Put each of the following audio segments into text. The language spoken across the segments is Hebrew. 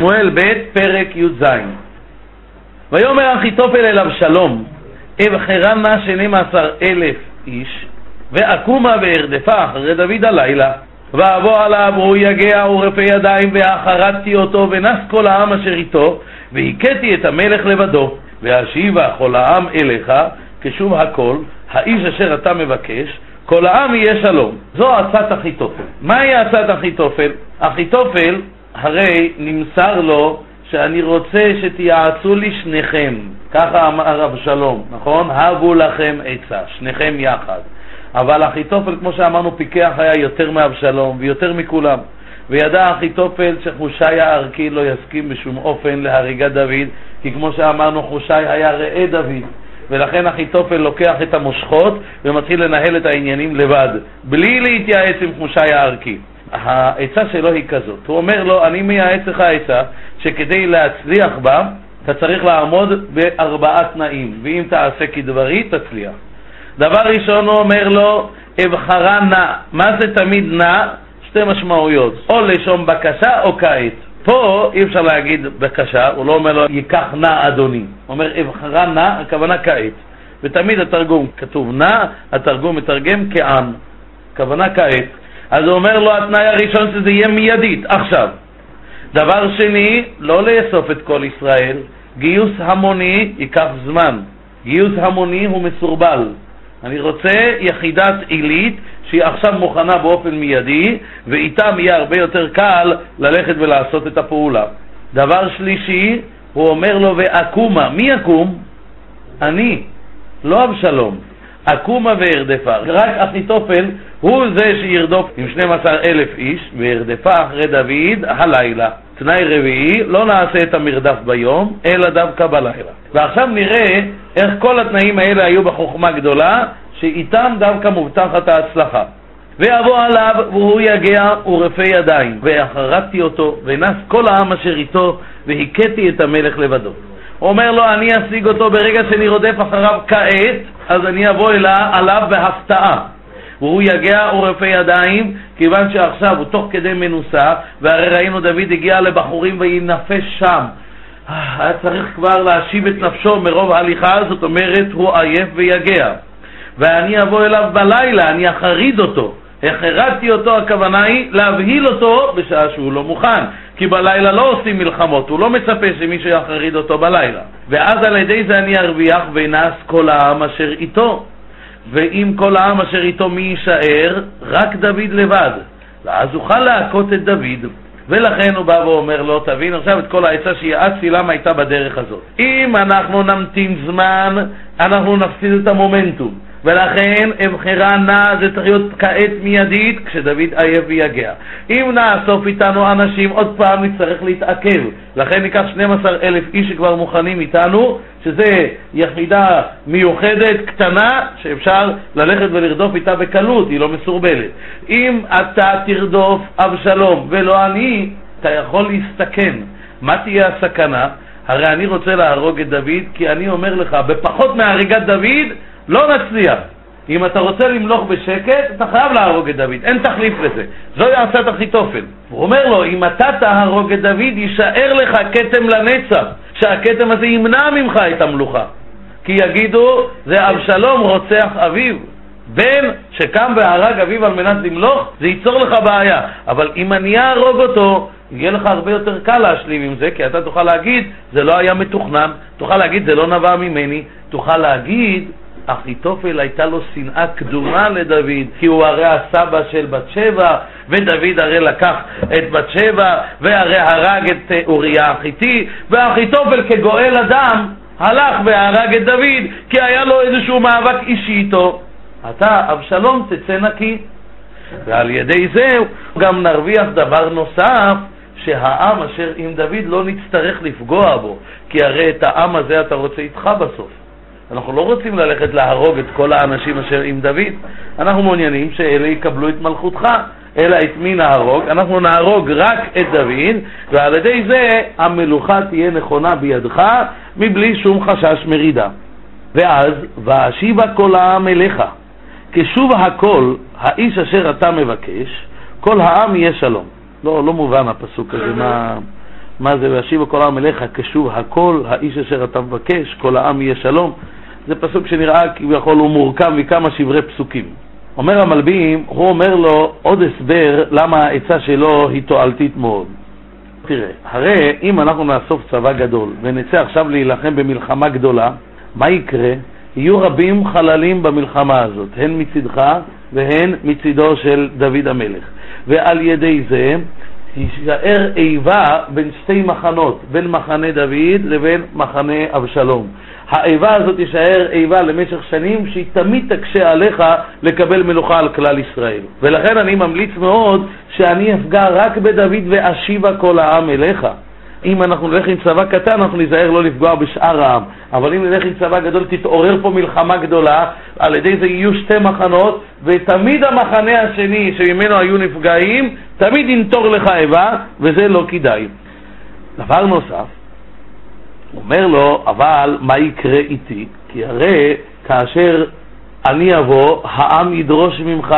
שמואל ב', פרק י"ז. ויאמר אחיתופל אל אבשלום, אבחרה נא שנים עשר אלף איש, ואקומה וארדפה אחרי דוד הלילה. ואבוא עליו והוא יגע ורפה ידיים, ואחרתי אותו, ונס כל העם אשר איתו, והכיתי את המלך לבדו. ואשיבה כל העם אליך, כשוב הכל, האיש אשר אתה מבקש, כל העם יהיה שלום. זו עצת אחיתופל. מהי עצת אחיתופל? אחיתופל, הרי נמסר לו שאני רוצה שתיעצו לי שניכם, ככה אמר אבשלום, נכון? הבו לכם עצה, שניכם יחד. אבל אחיתופל, כמו שאמרנו, פיקח היה יותר מאבשלום ויותר מכולם. וידע אחיתופל שחושי הערכי לא יסכים בשום אופן להריגת דוד, כי כמו שאמרנו, חושי היה ראה דוד. ולכן אחיתופל לוקח את המושכות ומתחיל לנהל את העניינים לבד, בלי להתייעץ עם חושי הערכי. העצה שלו היא כזאת, הוא אומר לו, אני מייעץ לך עצה שכדי להצליח בה, אתה צריך לעמוד בארבעה תנאים, ואם תעשה כדברי, תצליח. דבר ראשון הוא אומר לו, אבחרה נא. מה זה תמיד נא? שתי משמעויות, או לשון בקשה או כעת. פה אי אפשר להגיד בקשה, הוא לא אומר לו, ייקח נא אדוני. הוא אומר, אבחרה נא, הכוונה כעת. ותמיד התרגום כתוב נא, התרגום מתרגם כעם. הכוונה כעת. אז הוא אומר לו, התנאי הראשון שזה יהיה מיידית, עכשיו. דבר שני, לא לאסוף את כל ישראל. גיוס המוני ייקח זמן. גיוס המוני הוא מסורבל. אני רוצה יחידת עילית שהיא עכשיו מוכנה באופן מיידי, ואיתם יהיה הרבה יותר קל ללכת ולעשות את הפעולה. דבר שלישי, הוא אומר לו, ואקומה. מי יקום? אני, לא אבשלום. אקומה וארדפה. רק אחיתופל הוא זה שירדוף עם 12 אלף איש, וארדפה אחרי דוד הלילה. תנאי רביעי, לא נעשה את המרדף ביום, אלא דווקא בלילה. ועכשיו נראה איך כל התנאים האלה היו בחוכמה גדולה, שאיתם דווקא מובטחת ההצלחה. ויבוא עליו והוא יגע ורפה ידיים, ואחרתי אותו, ונס כל העם אשר איתו, והכיתי את המלך לבדו. הוא אומר לו, אני אשיג אותו ברגע שאני רודף אחריו כעת, אז אני אבוא אלה, עליו בהפתעה. והוא יגע ורפה ידיים, כיוון שעכשיו הוא תוך כדי מנוסה, והרי ראינו דוד הגיע לבחורים וינפש שם. היה צריך כבר להשיב את נפשו מרוב ההליכה, זאת אומרת, הוא עייף ויגע. ואני אבוא אליו בלילה, אני אחריד אותו. החרדתי אותו, הכוונה היא להבהיל אותו בשעה שהוא לא מוכן, כי בלילה לא עושים מלחמות, הוא לא מצפה שמישהו יחריד אותו בלילה. ואז על ידי זה אני ארוויח ונס כל העם אשר איתו. ואם כל העם אשר איתו מי יישאר? רק דוד לבד. ואז אוכל להכות את דוד. ולכן הוא בא ואומר לו, תבין עכשיו את כל העצה שיעצתי למה הייתה בדרך הזאת. אם אנחנו נמתין זמן, אנחנו נפסיד את המומנטום. ולכן אבחרה נא זה צריך להיות כעת מיידית כשדוד עייף ויגע. אם נאסוף איתנו אנשים, עוד פעם נצטרך להתעכב. לכן ניקח 12 אלף איש שכבר מוכנים איתנו, שזה יחידה מיוחדת, קטנה, שאפשר ללכת ולרדוף איתה בקלות, היא לא מסורבלת. אם אתה תרדוף אבשלום ולא אני, אתה יכול להסתכן. מה תהיה הסכנה? הרי אני רוצה להרוג את דוד, כי אני אומר לך, בפחות מהריגת דוד, לא נצליח. אם אתה רוצה למלוך בשקט, אתה חייב להרוג את דוד, אין תחליף לזה. זוהי עצת אחיתופל. הוא אומר לו, אם אתה תהרוג את דוד, יישאר לך כתם לנצח, שהכתם הזה ימנע ממך את המלוכה. כי יגידו, זה אבשלום רוצח אביו. בן שקם והרג אביו על מנת למלוך, זה ייצור לך בעיה. אבל אם אני אהרוג אותו, יהיה לך הרבה יותר קל להשלים עם זה, כי אתה תוכל להגיד, זה לא היה מתוכנן, תוכל להגיד, זה לא נבע ממני, תוכל להגיד, אחיתופל הייתה לו שנאה קדומה לדוד, כי הוא הרי הסבא של בת שבע, ודוד הרי לקח את בת שבע, והרי הרג את אה, אוריה החיתי, ואחיתופל כגואל אדם הלך והרג את דוד, כי היה לו איזשהו מאבק אישי איתו. אתה, אבשלום, תצא נקי. ועל ידי זה גם נרוויח דבר נוסף, שהעם אשר עם דוד לא נצטרך לפגוע בו, כי הרי את העם הזה אתה רוצה איתך בסוף. אנחנו לא רוצים ללכת להרוג את כל האנשים אשר עם דוד, אנחנו מעוניינים שאלה יקבלו את מלכותך, אלא את מי נהרוג? אנחנו נהרוג רק את דוד, ועל ידי זה המלוכה תהיה נכונה בידך, מבלי שום חשש מרידה. ואז, ואשיבה כל העם אליך, כשוב הכל, האיש אשר אתה מבקש, כל העם יהיה שלום. לא, לא מובן הפסוק הזה, מה, מה זה וישיבו כל העם אליך כשוב הכל, האיש אשר אתה מבקש, כל העם יהיה שלום. זה פסוק שנראה כביכול הוא מורכב מכמה שברי פסוקים. אומר המלבים, הוא אומר לו עוד הסבר למה העצה שלו היא תועלתית מאוד. תראה, הרי אם אנחנו נאסוף צבא גדול ונצא עכשיו להילחם במלחמה גדולה, מה יקרה? יהיו רבים חללים במלחמה הזאת, הן מצדך והן מצידו של דוד המלך. ועל ידי זה תישאר איבה בין שתי מחנות, בין מחנה דוד לבין מחנה אבשלום. האיבה הזאת תישאר איבה למשך שנים שהיא תמיד תקשה עליך לקבל מלוכה על כלל ישראל. ולכן אני ממליץ מאוד שאני אפגע רק בדוד ואשיבה כל העם אליך. אם אנחנו נלך עם צבא קטן, אנחנו ניזהר לא לפגוע בשאר העם. אבל אם נלך עם צבא גדול, תתעורר פה מלחמה גדולה, על ידי זה יהיו שתי מחנות, ותמיד המחנה השני שממנו היו נפגעים, תמיד ינטור לך איבה, וזה לא כדאי. דבר נוסף, אומר לו, אבל מה יקרה איתי? כי הרי כאשר אני אבוא, העם ידרוש ממך,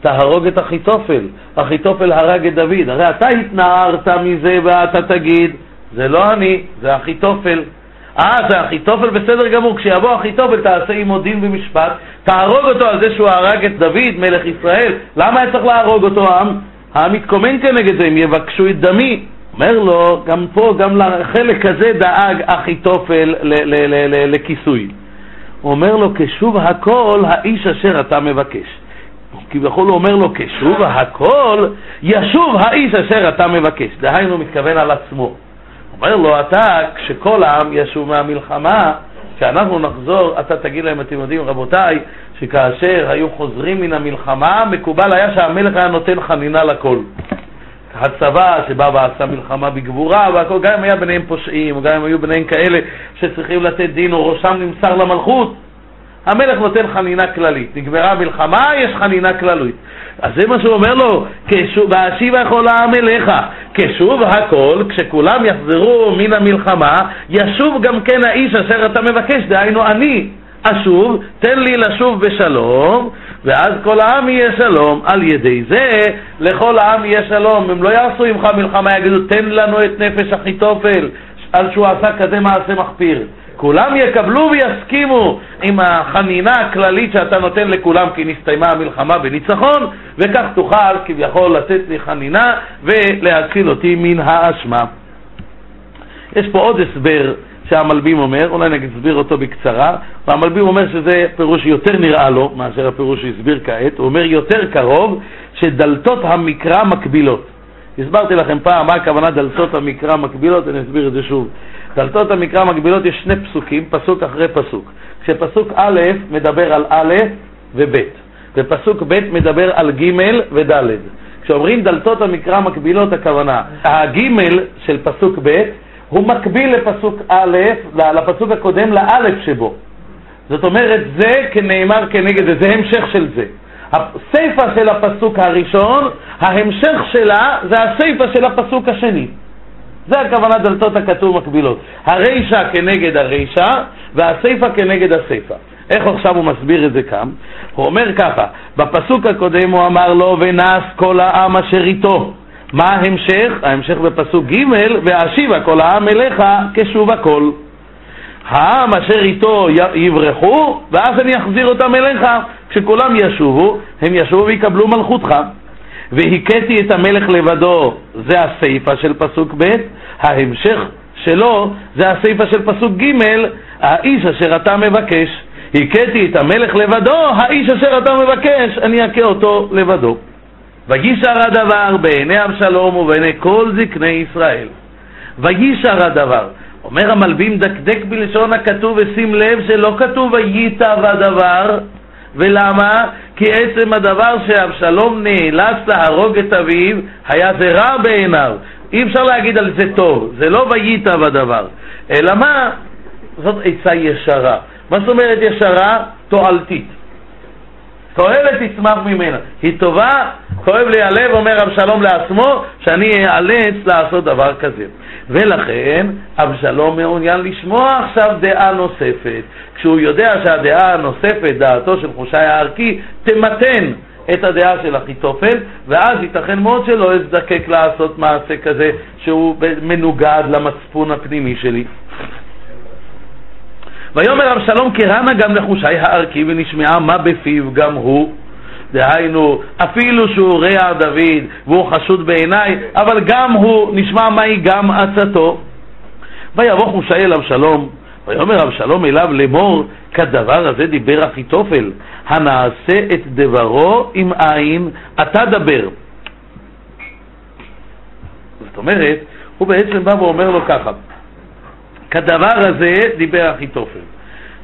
תהרוג את אחיתופל. אחיתופל הרג את דוד. הרי אתה התנערת מזה ואתה תגיד, זה לא אני, זה אחיתופל. אה, זה אחיתופל בסדר גמור, כשיבוא אחיתופל תעשה עמו דין ומשפט, תהרוג אותו על זה שהוא הרג את דוד, מלך ישראל. למה היה צריך להרוג אותו העם? העם מתקומם כנגד זה, הם יבקשו את דמי. אומר לו, גם פה, גם לחלק הזה דאג אחיתופל לכיסוי. הוא אומר לו, כשוב הכל האיש אשר אתה מבקש. כביכול הוא אומר לו, כשוב הכל ישוב האיש אשר אתה מבקש. דהיינו, מתכוון על עצמו. אומר לו, אתה, כשכל העם ישוב מהמלחמה, כשאנחנו נחזור, אתה תגיד להם, אתם יודעים, רבותיי, שכאשר היו חוזרים מן המלחמה, מקובל היה שהמלך היה נותן חנינה לכל. הצבא שבא ועשה מלחמה בגבורה והכל, גם אם היה ביניהם פושעים, גם אם היו ביניהם כאלה שצריכים לתת דין או ראשם נמסר למלכות, המלך נותן חנינה כללית. נגמרה המלחמה, יש חנינה כללית. אז זה מה שהוא אומר לו, ואשיבה כל העם אליך, כשוב הכל, כשכולם יחזרו מן המלחמה, ישוב גם כן האיש אשר אתה מבקש, דהיינו אני אשוב, תן לי לשוב בשלום, ואז כל העם יהיה שלום. על ידי זה, לכל העם יהיה שלום. הם לא יעשו עמך מלחמה, יגידו, תן לנו את נפש אחיתופל, על שהוא עשה כזה מעשה מחפיר. כולם יקבלו ויסכימו עם החנינה הכללית שאתה נותן לכולם כי נסתיימה המלחמה בניצחון, וכך תוכל כביכול לתת לי חנינה ולהציל אותי מן האשמה. יש פה עוד הסבר שהמלבים אומר, אולי אני אסביר אותו בקצרה, והמלבים אומר שזה פירוש יותר נראה לו מאשר הפירוש שהוא הסביר כעת, הוא אומר יותר קרוב שדלתות המקרא מקבילות. הסברתי לכם פעם מה הכוונה דלתות המקרא מקבילות, אני אסביר את זה שוב. דלתות המקרא מקבילות יש שני פסוקים, פסוק אחרי פסוק. כשפסוק א' מדבר על א' וב', ופסוק ב' מדבר על ג' וד'. כשאומרים דלתות המקרא מקבילות הכוונה, הג' של פסוק ב' הוא מקביל לפסוק א', לפסוק הקודם, לאלף שבו. זאת אומרת, זה כנאמר כנגד זה, זה המשך של זה. הסיפה של הפסוק הראשון, ההמשך שלה זה הסיפה של הפסוק השני. זה הכוונה דלתות הכתוב מקבילות. הרישה כנגד הרישה והסיפה כנגד הסיפה. איך עכשיו הוא מסביר את זה כאן? הוא אומר ככה, בפסוק הקודם הוא אמר לו, ונס כל העם אשר איתו. מה ההמשך? ההמשך בפסוק ג' ואשיבה כל העם אליך כשוב הכל. העם אשר איתו יברחו, ואז אני אחזיר אותם אליך. כשכולם ישובו, הם ישובו ויקבלו מלכותך. והכיתי את המלך לבדו, זה הסיפה של פסוק ב', ההמשך שלו זה הסיפה של פסוק ג', האיש אשר אתה מבקש. הכיתי את המלך לבדו, האיש אשר אתה מבקש, אני אכה אותו לבדו. וישר הדבר בעיני אבשלום ובעיני כל זקני ישראל. וישר הדבר. אומר המלבים דקדק בלשון הכתוב ושים לב שלא כתוב וייטב הדבר ולמה? כי עצם הדבר שאבשלום נאלץ להרוג את אביו היה זה רע בעיניו אי אפשר להגיד על זה טוב, זה לא וייטב הדבר אלא מה? זאת עצה ישרה מה זאת אומרת ישרה? תועלתית תועלת תצמח ממנה. היא טובה, כואב לי הלב, אומר אבשלום לעצמו, שאני אאלץ לעשות דבר כזה. ולכן אבשלום מעוניין לשמוע עכשיו דעה נוספת. כשהוא יודע שהדעה הנוספת, דעתו של חושי הערכי, תמתן את הדעה של אחיתופל, ואז ייתכן מאוד שלא אזדקק לעשות מעשה כזה שהוא מנוגד למצפון הפנימי שלי. ויאמר אבשלום קרנה גם לחושי הערכי ונשמעה מה בפיו גם הוא דהיינו, אפילו שהוא רע דוד והוא חשוד בעיניי, אבל גם הוא, נשמע מהי גם עצתו. ויבוא חושי אל אבשלום, ויאמר אבשלום אליו לאמור, כדבר הזה דיבר אחיתופל, הנעשה את דברו עם עין, אתה דבר. זאת אומרת, הוא בעצם בא ואומר לו ככה, כדבר הזה דיבר אחיתופל.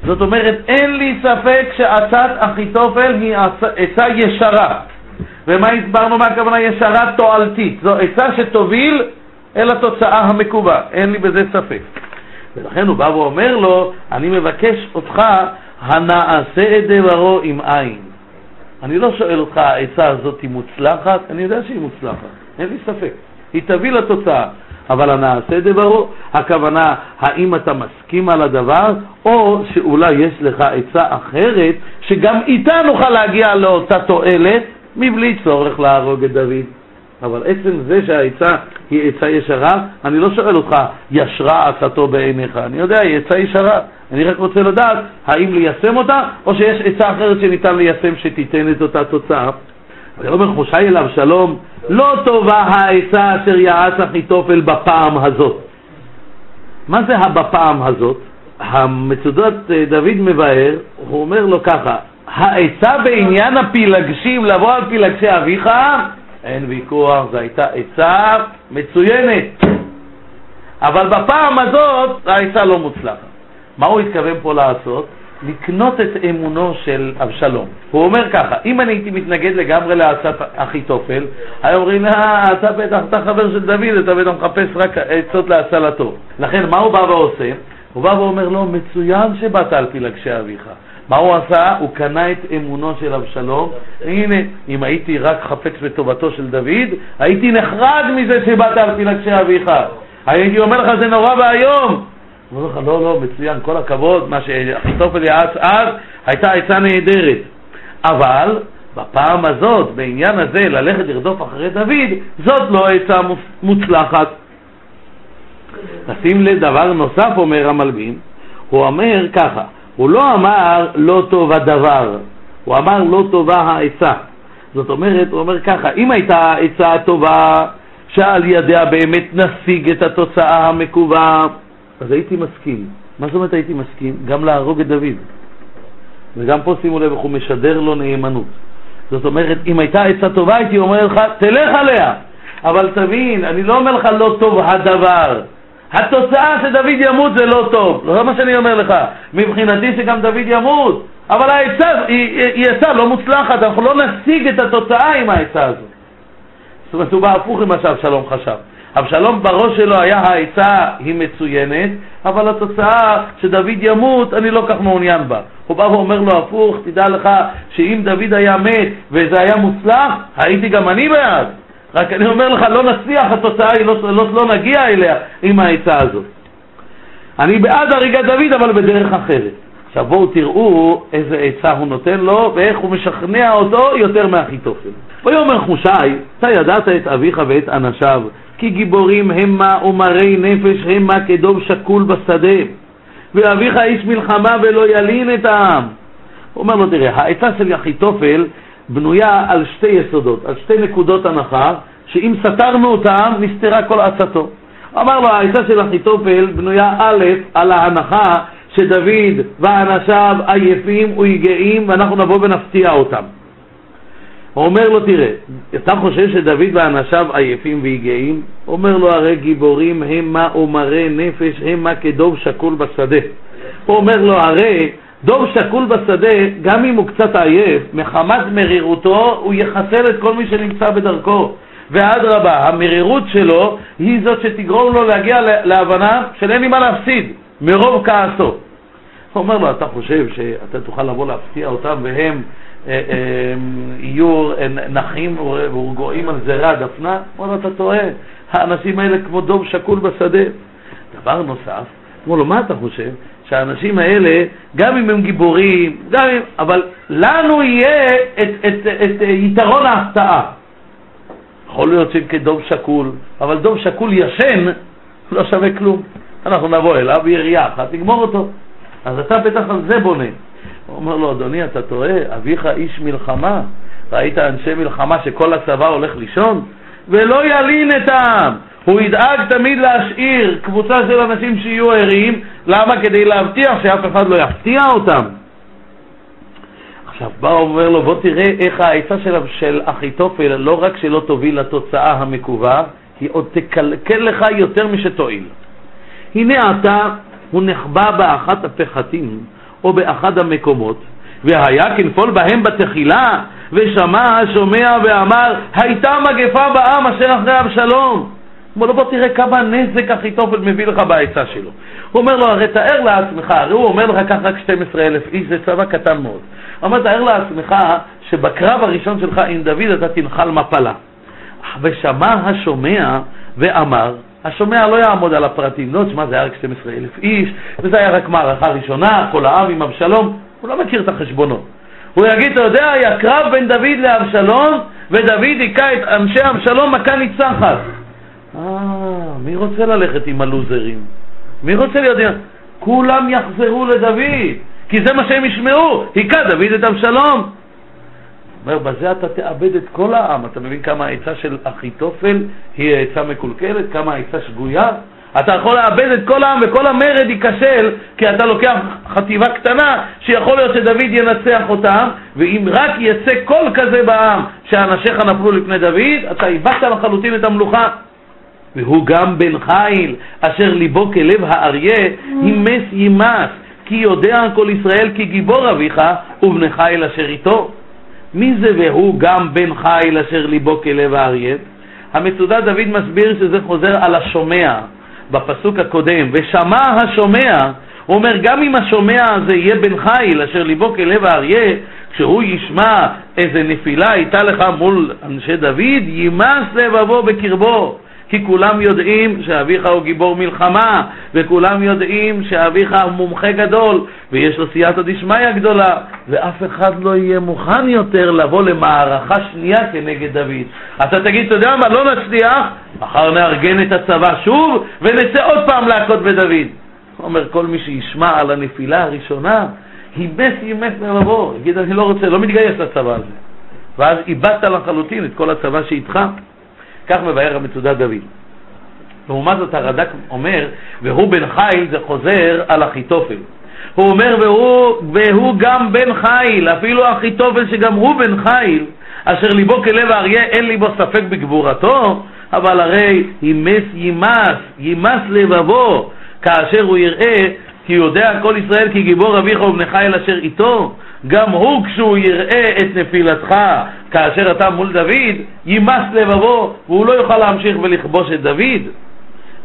זאת אומרת, אין לי ספק שעצת אחיתופל היא עצה ישרה. ומה הסברנו מה הכוונה ישרה תועלתית? זו עצה שתוביל אל התוצאה המקווה, אין לי בזה ספק. ולכן הוא בא ואומר לו, אני מבקש אותך, הנעשה את דברו עם עין. אני לא שואל אותך, העצה הזאת היא מוצלחת? אני יודע שהיא מוצלחת, אין לי ספק. היא תביא לתוצאה. אבל הנעשה דברו, הכוונה, האם אתה מסכים על הדבר, או שאולי יש לך עצה אחרת, שגם איתה נוכל להגיע לאותה תועלת, מבלי צורך להרוג את דוד. אבל עצם זה שהעצה היא עצה ישרה, אני לא שואל אותך, ישרה עצתו בעיניך, אני יודע, היא עצה ישרה, אני רק רוצה לדעת האם ליישם אותה, או שיש עצה אחרת שניתן ליישם שתיתן את אותה תוצאה. ויאמר חושי אל אבשלום, לא טובה העצה אשר יעץ אחיתופל בפעם הזאת. מה זה הבפעם הזאת? המצודות אה, דוד מבאר, הוא אומר לו ככה, העצה בעניין הפילגשים, לבוא על פילגשי אביך, אין ויכוח, זו הייתה עצה מצוינת. אבל בפעם הזאת העצה לא מוצלחת. מה הוא התכוון פה לעשות? לקנות את אמונו של אבשלום. הוא אומר ככה, אם אני הייתי מתנגד לגמרי לעצת אחיתופל, היו אומרים, אה, אתה בטח, אתה חבר של דוד, אתה בטח מחפש רק עצות להצלתו. לכן, מה הוא בא ועושה? הוא בא ואומר לו, מצוין שבאת על פילגשי אביך. מה הוא עשה? הוא קנה את אמונו של אבשלום. הנה, אם הייתי רק חפץ בטובתו של דוד, הייתי נחרד מזה שבאת על פילגשי אביך. הייתי אומר לך, זה נורא ואיום. הוא אומר לך, לא, לא, מצוין, כל הכבוד, מה שאחיתופל יעץ אז, הייתה עצה נהדרת. אבל בפעם הזאת, בעניין הזה, ללכת לרדוף אחרי דוד, זאת לא עצה מוצלחת. נשים לדבר נוסף, אומר המלבין, הוא אומר ככה, הוא לא אמר לא טוב הדבר, הוא אמר לא טובה העצה. זאת אומרת, הוא אומר ככה, אם הייתה עצה טובה, שעל ידיה באמת נשיג את התוצאה המקווה, אז הייתי מסכים. מה זאת אומרת הייתי מסכים? גם להרוג את דוד. וגם פה שימו לב איך הוא משדר לו נאמנות. זאת אומרת, אם הייתה עצה טובה הייתי אומר לך, תלך עליה. אבל תבין, אני לא אומר לך לא טוב הדבר. התוצאה שדוד ימות זה לא טוב. לא מה שאני אומר לך. מבחינתי שגם דוד ימות. אבל העצה היא, היא עצה לא מוצלחת, אנחנו לא נשיג את התוצאה עם העצה הזאת. זאת אומרת, הוא בא הפוך ממה שאבשלום חשב. אבשלום בראש שלו היה העצה היא מצוינת, אבל התוצאה שדוד ימות, אני לא כך מעוניין בה. הוא בא ואומר לו הפוך, תדע לך שאם דוד היה מת וזה היה מוצלח, הייתי גם אני בעד. רק אני אומר לך, לא נצליח, התוצאה היא לא, לא, לא נגיע אליה עם העצה הזאת. אני בעד הריגת דוד, אבל בדרך אחרת. עכשיו בואו תראו איזה עצה הוא נותן לו ואיך הוא משכנע אותו יותר מאחיתופל. ויאמר חושי, אתה ידעת את אביך ואת אנשיו, כי גיבורים המה ומרי נפש המה כדוב שקול בשדה, ואביך איש מלחמה ולא ילין את העם. הוא אומר לו, תראה, העצה של אחיתופל בנויה על שתי יסודות, על שתי נקודות הנחה, שאם סתרנו אותם, נסתרה כל עצתו. אמר לו, העצה של אחיתופל בנויה א', על ההנחה שדוד ואנשיו עייפים ויגעים ואנחנו נבוא ונפתיע אותם. הוא אומר לו, תראה, אתה חושב שדוד ואנשיו עייפים ויגעים? אומר לו, הרי גיבורים המה ומרי נפש המה כדוב שקול בשדה. הוא אומר לו, הרי דוב שקול בשדה, גם אם הוא קצת עייף, מחמת מרירותו, הוא יחסל את כל מי שנמצא בדרכו. ואדרבה, המרירות שלו היא זאת שתגרום לו להגיע להבנה של אין לי מה להפסיד, מרוב כעסו. הוא אומר לו, אתה חושב שאתה תוכל לבוא להפתיע אותם והם יהיו נחים ורגועים על זרע דפנה? הוא אומר לו, אתה טועה, האנשים האלה כמו דוב שקול בשדה. דבר נוסף, אמרו לו, מה אתה חושב? שהאנשים האלה, גם אם הם גיבורים, גם אם, אבל לנו יהיה את, את, את, את יתרון ההפתעה. יכול להיות שהם כדוב שקול, אבל דוב שקול ישן לא שווה כלום. אנחנו נבוא אליו בירייה אחת, נגמור אותו. אז אתה בטח על זה בונה. הוא אומר לו, אדוני, אתה טועה, אביך איש מלחמה, ראית אנשי מלחמה שכל הצבא הולך לישון? ולא ילין את העם. הוא ידאג תמיד להשאיר קבוצה של אנשים שיהיו ערים, למה? כדי להבטיח שאף אחד לא יפתיע אותם. עכשיו בא ואומר לו, בוא תראה איך העצה של, של אחיתופל לא רק שלא תוביל לתוצאה המקווה, היא עוד תקלקל לך יותר משתועיל. הנה עתה הוא נחבא באחת הפחתים או באחד המקומות, והיה כנפול בהם בתחילה, ושמע השומע ואמר, הייתה מגפה בעם אשר אחרי אבשלום. אומר לו, בוא תראה כמה נזק אחיתופל מביא לך בעצה שלו. הוא אומר לו, הרי תאר לעצמך, הרי הוא אומר לך, קח רק 12,000 איש, זה צבא קטן מאוד. הוא אומר, תאר לעצמך שבקרב הראשון שלך עם דוד אתה תנחל מפלה. ושמע השומע ואמר, השומע לא יעמוד על הפרטים, לא, תשמע, זה היה רק 12,000 איש, וזה היה רק מערכה ראשונה, כל העם עם אבשלום, הוא לא מכיר את החשבונות. הוא יגיד, אתה יודע, היה קרב בין דוד לאבשלום, ודוד היכה את אנשי אבשלום מכה ניצחת. אה, מי רוצה ללכת עם הלוזרים? מי רוצה להיות... כולם יחזרו לדוד, כי זה מה שהם ישמעו, היכה דוד את אבשלום. אומר, בזה אתה תאבד את כל העם. אתה מבין כמה העצה של אחיתופל היא עצה מקולקלת? כמה העצה שגויה? אתה יכול לאבד את כל העם וכל המרד ייכשל כי אתה לוקח חטיבה קטנה שיכול להיות שדוד ינצח אותם ואם רק יצא קול כזה בעם שאנשיך נפלו לפני דוד, אתה איבדת לחלוטין את המלוכה. והוא גם בן חיל אשר ליבו כלב האריה הימס יימס כי יודע כל ישראל כי גיבור אביך ובני חיל אשר איתו. מי זה והוא גם בן חיל אשר ליבו כלב האריה? המצודה דוד מסביר שזה חוזר על השומע בפסוק הקודם, ושמע השומע, הוא אומר גם אם השומע הזה יהיה בן חיל אשר ליבו כלב האריה, כשהוא ישמע איזה נפילה הייתה לך מול אנשי דוד, יימס לבבו בקרבו. כי כולם יודעים שאביך הוא גיבור מלחמה, וכולם יודעים שאביך הוא מומחה גדול, ויש לו סייעתא דשמיא גדולה, ואף אחד לא יהיה מוכן יותר לבוא למערכה שנייה כנגד דוד. אתה תגיד, אתה יודע מה, לא נצליח, מחר נארגן את הצבא שוב, ונצא עוד פעם להכות בדוד. אומר כל מי שישמע על הנפילה הראשונה, הימס ימס מלבוא, יגיד אני לא רוצה, לא מתגייס לצבא הזה. ואז איבדת לחלוטין את כל הצבא שאיתך. כך מבאר המצודה דוד. לעומת זאת הרד"ק אומר, והוא בן חיל זה חוזר על אחיתופל. הוא אומר, והוא, והוא גם בן חיל, אפילו אחיתופל שגם הוא בן חיל, אשר ליבו כלב האריה אין ליבו ספק בגבורתו, אבל הרי ימס יימס, יימס לבבו, כאשר הוא יראה כי יודע כל ישראל כי גיבור אביך ובני חיל אשר איתו, גם הוא כשהוא יראה את נפילתך כאשר אתה מול דוד, יימס לבבו והוא לא יוכל להמשיך ולכבוש את דוד.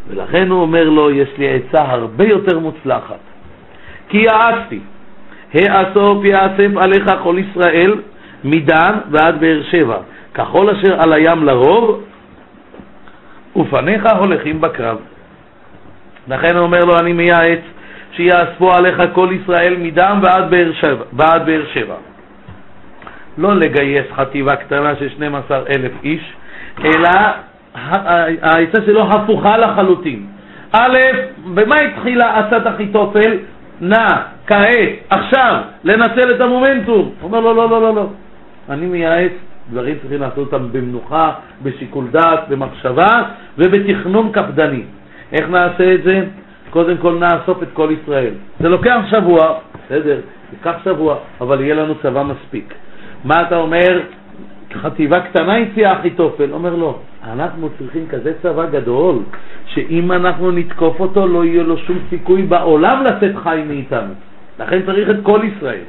ולכן הוא אומר לו, יש לי עצה הרבה יותר מוצלחת. כי יעצתי, האסוף יאסף עליך כל ישראל מדן ועד באר שבע, ככל אשר על הים לרוב, ופניך הולכים בקרב. לכן הוא אומר לו, אני מייעץ שיאספו עליך כל ישראל מדן ועד באר שבע. ועד באר שבע. לא לגייס חטיבה קטנה של 12 אלף איש, אלא העצה שלו הפוכה לחלוטין. א', במה התחילה עצת אחיתופל? נא, כעת, עכשיו, לנצל את המומנטום. הוא אומר, לא, לא, לא, לא, לא. אני מייעץ, דברים צריכים לעשות אותם במנוחה, בשיקול דעת, במחשבה ובתכנון קפדני. איך נעשה את זה? קודם כל נאסוף את כל ישראל. זה לוקח שבוע, בסדר, ייקח שבוע, אבל יהיה לנו צבא מספיק. מה אתה אומר? חטיבה קטנה הציעה אחיתופל. אומר לו, אנחנו צריכים כזה צבא גדול, שאם אנחנו נתקוף אותו לא יהיה לו שום סיכוי בעולם לצאת חי מאיתנו. לכן צריך את כל ישראל.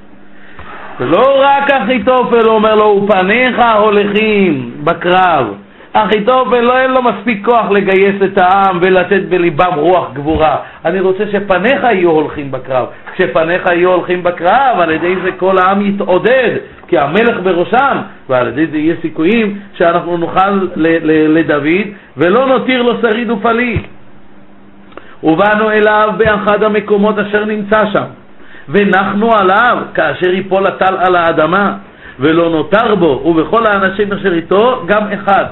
ולא רק אחיתופל אומר לו, ופניך הולכים בקרב. אחיתופל לא אין לו מספיק כוח לגייס את העם ולתת בליבם רוח גבורה. אני רוצה שפניך יהיו הולכים בקרב. כשפניך יהיו הולכים בקרב, על ידי זה כל העם יתעודד, כי המלך בראשם, ועל ידי זה יהיה סיכויים שאנחנו נוכל לדוד ולא נותיר לו שריד ופליט. ובאנו אליו באחד המקומות אשר נמצא שם, ונחנו עליו כאשר יפול הטל על האדמה, ולא נותר בו, ובכל האנשים אשר איתו גם אחד.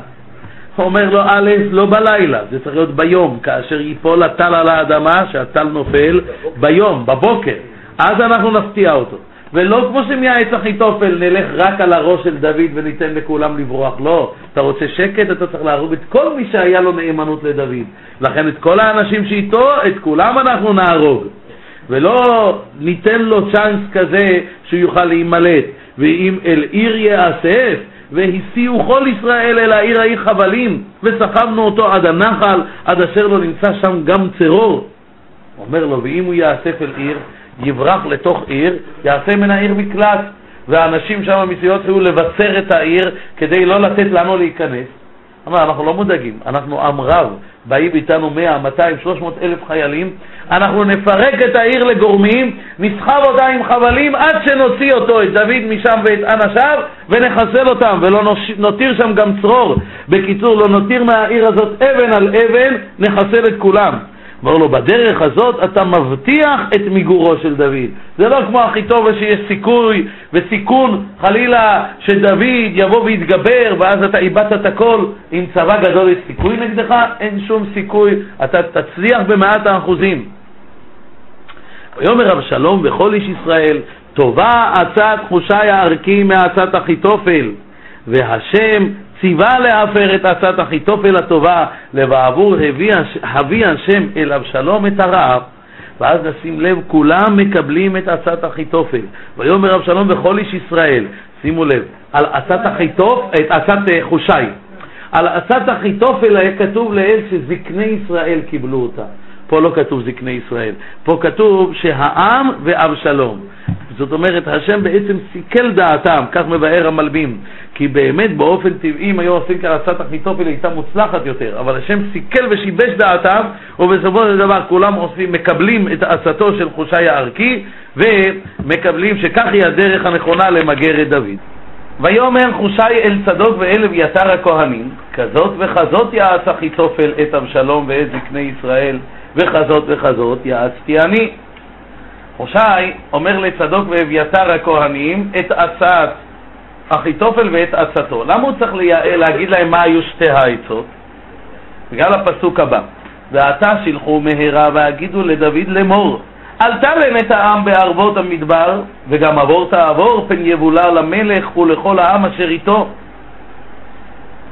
אומר לו א', לא בלילה, זה צריך להיות ביום, כאשר ייפול הטל על האדמה, שהטל נופל, ביום, בבוקר, אז אנחנו נפתיע אותו. ולא כמו שמייעץ אחיתופל, נלך רק על הראש של דוד וניתן לכולם לברוח. לא, אתה רוצה שקט, אתה צריך להרוג את כל מי שהיה לו נאמנות לדוד. לכן את כל האנשים שאיתו, את כולם אנחנו נהרוג. ולא ניתן לו צ'אנס כזה שהוא יוכל להימלט. ואם אל עיר יאסף, והסיעו כל ישראל אל העיר ההיא חבלים, וסחבנו אותו עד הנחל, עד אשר לא נמצא שם גם צרור. אומר לו, ואם הוא יאסף אל עיר, יברח לתוך עיר, יעשה מן העיר מקלט, והאנשים שם מסביבות התחילו לבשר את העיר כדי לא לתת לנו להיכנס. אמר, אנחנו לא מודאגים, אנחנו עם רב, באים איתנו 100, 200, 300 אלף חיילים, אנחנו נפרק את העיר לגורמים, נסחב אותה עם חבלים עד שנוציא אותו, את דוד משם ואת אנשיו, ונחסל אותם, ולא נותיר שם גם צרור. בקיצור, לא נותיר מהעיר הזאת אבן על אבן, נחסל את כולם. אמר לו, בדרך הזאת אתה מבטיח את מיגורו של דוד. זה לא כמו אחיטובה שיש סיכוי וסיכון, חלילה, שדוד יבוא ויתגבר, ואז אתה איבדת את הכל. עם צבא גדול יש סיכוי נגדך? אין שום סיכוי, אתה תצליח במאת האחוזים. ויאמר אבשלום וכל איש ישראל, טובה עצת חושי הערכי מעצת אחיתופל, והשם ציווה להפר את עצת אחיתופל הטובה, לבעבור הביא השם אל אבשלום את הרעב. ואז נשים לב, כולם מקבלים את עצת אחיתופל. ויאמר אבשלום וכל איש ישראל, שימו לב, על עצת אחיתופל, את עצת אה, חושי. על עצת אחיתופל היה כתוב לאל שזקני ישראל קיבלו אותה. פה לא כתוב זקני ישראל, פה כתוב שהעם ואבשלום. זאת אומרת, השם בעצם סיכל דעתם, כך מבאר המלבים, כי באמת באופן טבעי אם היו עושים כרצת אחיתופל הייתה מוצלחת יותר, אבל השם סיכל ושיבש דעתם, ובסופו של דבר כולם עושים, מקבלים את עצתו של חושי הערכי, ומקבלים שכך היא הדרך הנכונה למגר את דוד. ויאמר חושי אל צדוק ואל אביתר הכהנים, כזאת וכזאת יעץ אחיתופל את אבשלום ואת זקני ישראל, וכזאת וכזאת יעצתי אני. חושי אומר לצדוק ואביתר הכהנים את עצת אחיתופל ואת עצתו. למה הוא צריך להגיד להם מה היו שתי העצות? בגלל הפסוק הבא: ועתה שילחו מהרה והגידו לדוד לאמור אל תלם את העם בערבות המדבר, וגם עבור תעבור פן יבולע למלך ולכל העם אשר איתו.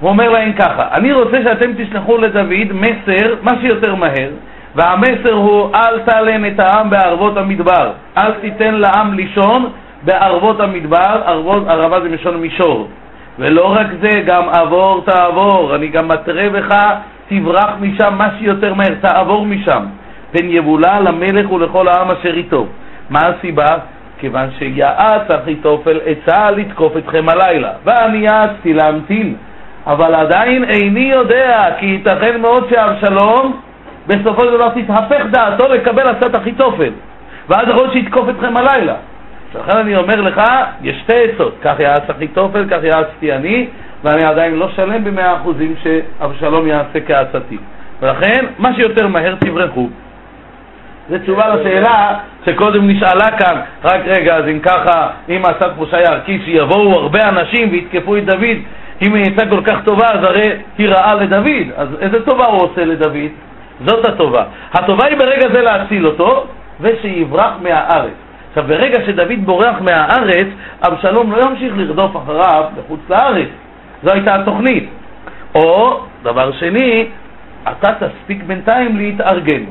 הוא אומר להם ככה, אני רוצה שאתם תשלחו לדוד מסר מה שיותר מהר, והמסר הוא אל תלם את העם בערבות המדבר, אל תיתן לעם לישון בערבות המדבר, ערבות, ערבה זה מלשון מישור. ולא רק זה, גם עבור תעבור, אני גם מתרה בך, תברח משם מה שיותר מהר, תעבור משם. פן יבולע למלך ולכל העם אשר איתו. מה הסיבה? כיוון שיעץ אחיתופל עצה לתקוף אתכם הלילה, ואני יעצתי להמתין, אבל עדיין איני יודע, כי ייתכן מאוד שאבשלום בסופו של דבר תתהפך דעתו לקבל עצת אחיתופל, ואז יכול להיות שיתקוף אתכם הלילה. לכן אני אומר לך, יש שתי עצות, כך יעץ אחיתופל, כך יעצתי אני, ואני עדיין לא שלם במאה אחוזים שאבשלום יעשה כעצתי. ולכן, מה שיותר מהר תברחו. זו תשובה לשאלה שקודם נשאלה כאן, רק רגע, אז אם ככה, אם עשה תחושה יערכי שיבואו הרבה אנשים ויתקפו את דוד, אם היא יצאה כל כך טובה, אז הרי היא רעה לדוד, אז איזה טובה הוא עושה לדוד? זאת הטובה. הטובה היא ברגע זה להציל אותו, ושיברח מהארץ. עכשיו, ברגע שדוד בורח מהארץ, אבשלום לא ימשיך לרדוף אחריו בחוץ לארץ. זו הייתה התוכנית. או, דבר שני, אתה תספיק בינתיים להתארגן.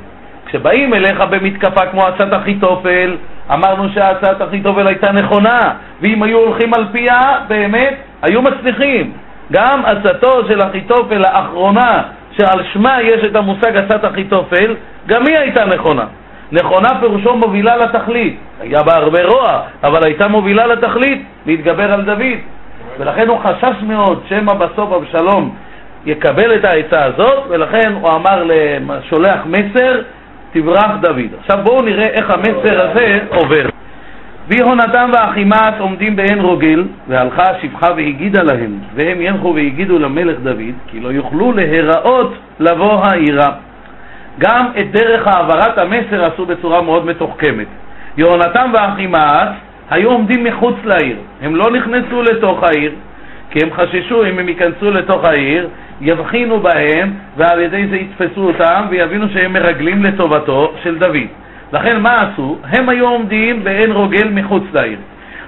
כשבאים אליך במתקפה כמו עצת אחיתופל, אמרנו שהצעת אחיתופל הייתה נכונה, ואם היו הולכים על פיה, באמת, היו מצליחים. גם עצתו של אחיתופל האחרונה, שעל שמה יש את המושג עצת אחיתופל, גם היא הייתה נכונה. נכונה פירושו מובילה לתכלית. היה בה הרבה רוע, אבל הייתה מובילה לתכלית, להתגבר על דוד. ולכן הוא חשש מאוד שמא בסוף אבשלום יקבל את העצה הזאת, ולכן הוא אמר, שולח מסר, תברח דוד. עכשיו בואו נראה איך המסר הזה עובר. ויהונתן ואחימץ עומדים בעין רוגל, והלכה השפחה והגידה להם, והם ילכו והגידו למלך דוד, כי לא יוכלו להיראות לבוא העירה. גם את דרך העברת המסר עשו בצורה מאוד מתוחכמת. יהונתן ואחימאס היו עומדים מחוץ לעיר, הם לא נכנסו לתוך העיר, כי הם חששו אם הם ייכנסו לתוך העיר, יבחינו בהם ועל ידי זה יתפסו אותם ויבינו שהם מרגלים לטובתו של דוד. לכן מה עשו? הם היו עומדים בעין רוגל מחוץ לעיר.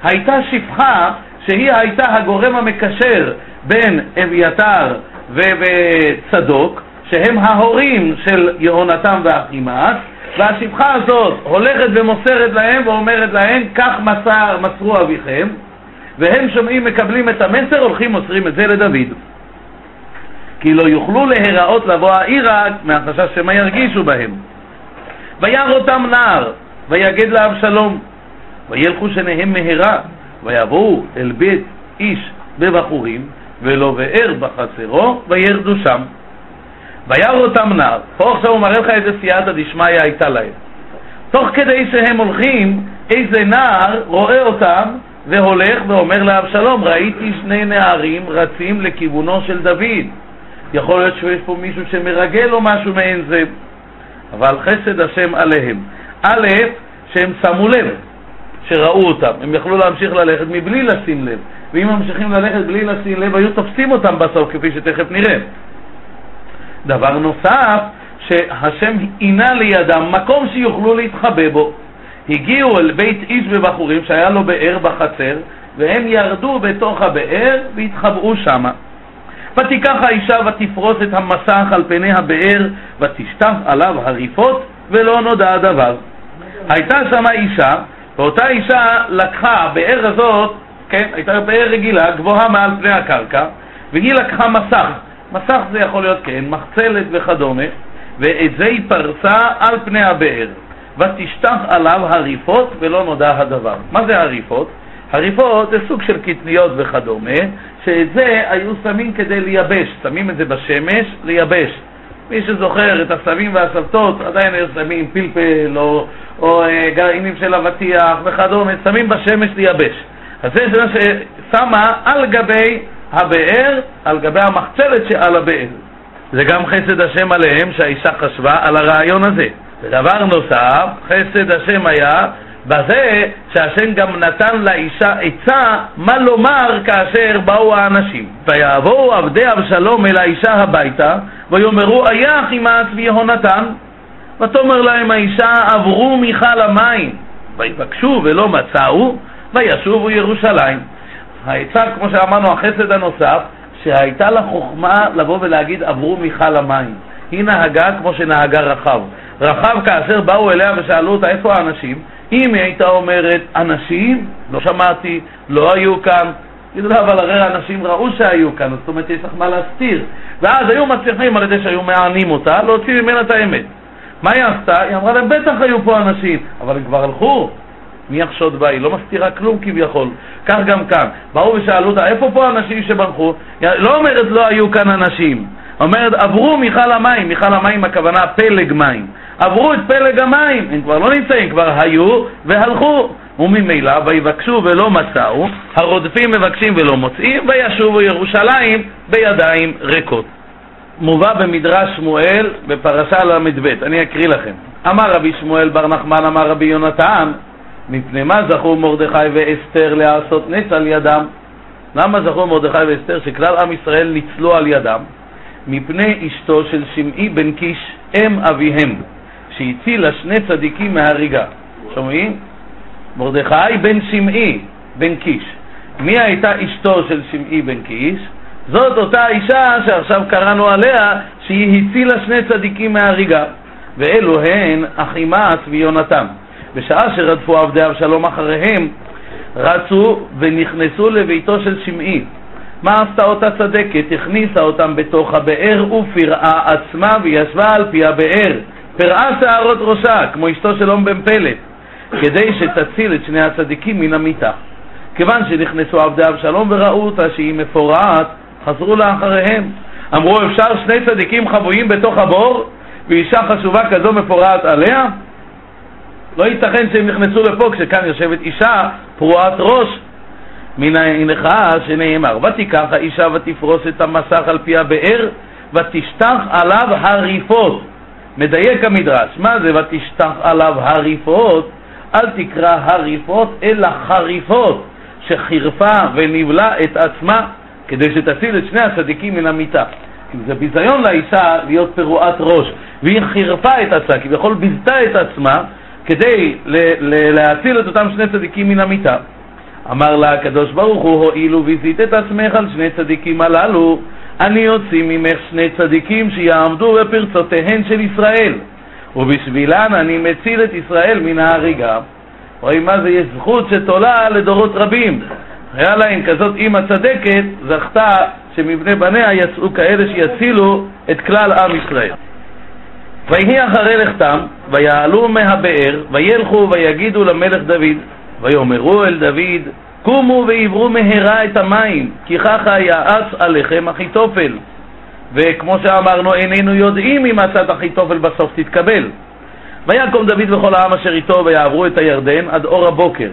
הייתה שפחה שהיא הייתה הגורם המקשר בין אביתר וצדוק, שהם ההורים של יהונתן ואחימאס, והשפחה הזאת הולכת ומוסרת להם ואומרת להם, כך מסר, מסרו אביכם, והם שומעים, מקבלים את המסר, הולכים, מוסרים את זה לדוד. כי לא יוכלו להיראות לבוא העירה מהחשש שמא ירגישו בהם. וירא אותם נער, ויגד לאבשלום, וילכו שניהם מהרה, ויבואו אל בית איש בבחורים, ולא באר בחצרו, וירדו שם. וירא אותם נער. פה עכשיו הוא מראה לך איזה סייעתא דשמיא הייתה להם. תוך כדי שהם הולכים, איזה נער רואה אותם והולך ואומר לאבשלום, ראיתי שני נערים רצים לכיוונו של דוד. יכול להיות שיש פה מישהו שמרגל או משהו מעין זה, אבל חסד השם עליהם. א', שהם שמו לב שראו אותם, הם יכלו להמשיך ללכת מבלי לשים לב, ואם ממשיכים ללכת בלי לשים לב, היו תופסים אותם בסוף, כפי שתכף נראה. דבר נוסף, שהשם עינה לידם מקום שיוכלו להתחבא בו. הגיעו אל בית איש בבחורים שהיה לו באר בחצר, והם ירדו בתוך הבאר והתחבאו שמה. ותיקח האישה ותפרוס את המסך על פני הבאר, ותשטף עליו הריפות, ולא נודע הדבר. הייתה שמה אישה, ואותה אישה לקחה, הבאר הזאת, כן, הייתה באר רגילה, גבוהה מעל פני הקרקע, והיא לקחה מסך. מסך זה יכול להיות, כן, מחצלת וכדומה, ואת זה היא פרסה על פני הבאר. ותשטח עליו הריפות ולא נודע הדבר. מה זה הריפות? הריפות זה סוג של קטניות וכדומה, שאת זה היו שמים כדי לייבש, שמים את זה בשמש, לייבש. מי שזוכר את הסבים והסבתות, עדיין היו שמים פלפל או, או אה, גרעינים של אבטיח וכדומה, שמים בשמש לייבש. אז זה מה ששמה על גבי הבאר, על גבי המחצלת שעל הבאר. זה גם חסד השם עליהם שהאישה חשבה על הרעיון הזה. ודבר נוסף, חסד השם היה בזה שהשם גם נתן לאישה עצה מה לומר כאשר באו האנשים. ויעברו עבדי אבשלום אל האישה הביתה, ויאמרו איה אחימאס ויהונתן. ותאמר להם האישה עברו מיכל המים, ויבקשו ולא מצאו, וישובו ירושלים. העצה, כמו שאמרנו, החסד הנוסף, שהייתה לה חוכמה לבוא ולהגיד עברו מיכל המים. היא נהגה כמו שנהגה רחב. רחב כאשר באו אליה ושאלו אותה איפה האנשים, אם היא הייתה אומרת אנשים, לא שמעתי, לא היו כאן, יגידו לה, אבל הרי האנשים ראו שהיו כאן, זאת אומרת יש לך מה להסתיר. ואז היו מצליחים על ידי שהיו מענים אותה להוציא ממנה את האמת. מה היא עשתה? היא אמרה להם, בטח היו פה אנשים, אבל הם כבר הלכו. מי יחשוד בה? היא לא מסתירה כלום כביכול. כך גם כאן. באו ושאלו אותה, איפה פה אנשים שברחו? לא אומרת לא היו כאן אנשים. אומרת, עברו מיכל המים, מיכל המים הכוונה פלג מים. עברו את פלג המים, הם כבר לא נמצאים, כבר היו והלכו. וממילא ויבקשו ולא מצאו, הרודפים מבקשים ולא מוצאים, וישובו ירושלים בידיים ריקות. מובא במדרש שמואל בפרשה ל"ב, אני אקריא לכם. אמר רבי שמואל בר נחמן, אמר רבי יונתן, מפני מה זכו מרדכי ואסתר לעשות נס על ידם? למה זכו מרדכי ואסתר שכלל עם ישראל ניצלו על ידם? מפני אשתו של שמעי בן קיש, אם אביהם, שהצילה שני צדיקים מהריגה. שומעים? מרדכי בן שמעי בן קיש. מי הייתה אשתו של שמעי בן קיש? זאת אותה אישה שעכשיו קראנו עליה שהיא הצילה שני צדיקים מהריגה. ואלו הן אחימאס ויונתן. בשעה שרדפו עבדי אבשלום אחריהם, רצו ונכנסו לביתו של שמעי. מה עשתה אותה צדקת? הכניסה אותם בתוך הבאר ופרעה עצמה וישבה על פי הבאר. פרעה שערות ראשה, כמו אשתו של אום בן פלט, כדי שתציל את שני הצדיקים מן המיטה. כיוון שנכנסו עבדי אבשלום וראו אותה שהיא מפורעת, חזרו לאחריהם. אמרו, אפשר שני צדיקים חבויים בתוך הבור, ואישה חשובה כזו מפורעת עליה? לא ייתכן שהם נכנסו לפה כשכאן יושבת אישה פרועת ראש. מן העינך שנאמר, ותיקח האישה ותפרוס את המסך על פי הבאר, ותשטח עליו הריפות. מדייק המדרש, מה זה ותשטח עליו הריפות? אל תקרא הריפות אלא חריפות, שחירפה ונבלה את עצמה כדי שתציל את שני הצדיקים מן המיטה. זה ביזיון לאישה להיות פרועת ראש, והיא חירפה את עצמה, כביכול ביזתה את עצמה כדי להציל את אותם שני צדיקים מן המיטה. אמר לה הקדוש ברוך הוא, הואיל וביזית את עצמך על שני צדיקים הללו, אני אוציא ממך שני צדיקים שיעמדו בפרצותיהן של ישראל, ובשבילן אני מציל את ישראל מן ההריגה. רואים מה זה, יש זכות שתולה לדורות רבים. היה להם כזאת אימא צדקת, זכתה שמבני בניה יצאו כאלה שיצילו את כלל עם ישראל. ויהי אחרי לכתם, ויעלו מהבאר, וילכו ויגידו למלך דוד, ויאמרו אל דוד, קומו ועברו מהרה את המים, כי ככה יעץ עליכם אחיתופל. וכמו שאמרנו, איננו יודעים אם עצת אחיתופל בסוף תתקבל. ויקום דוד וכל העם אשר איתו ויעברו את הירדן עד אור הבוקר.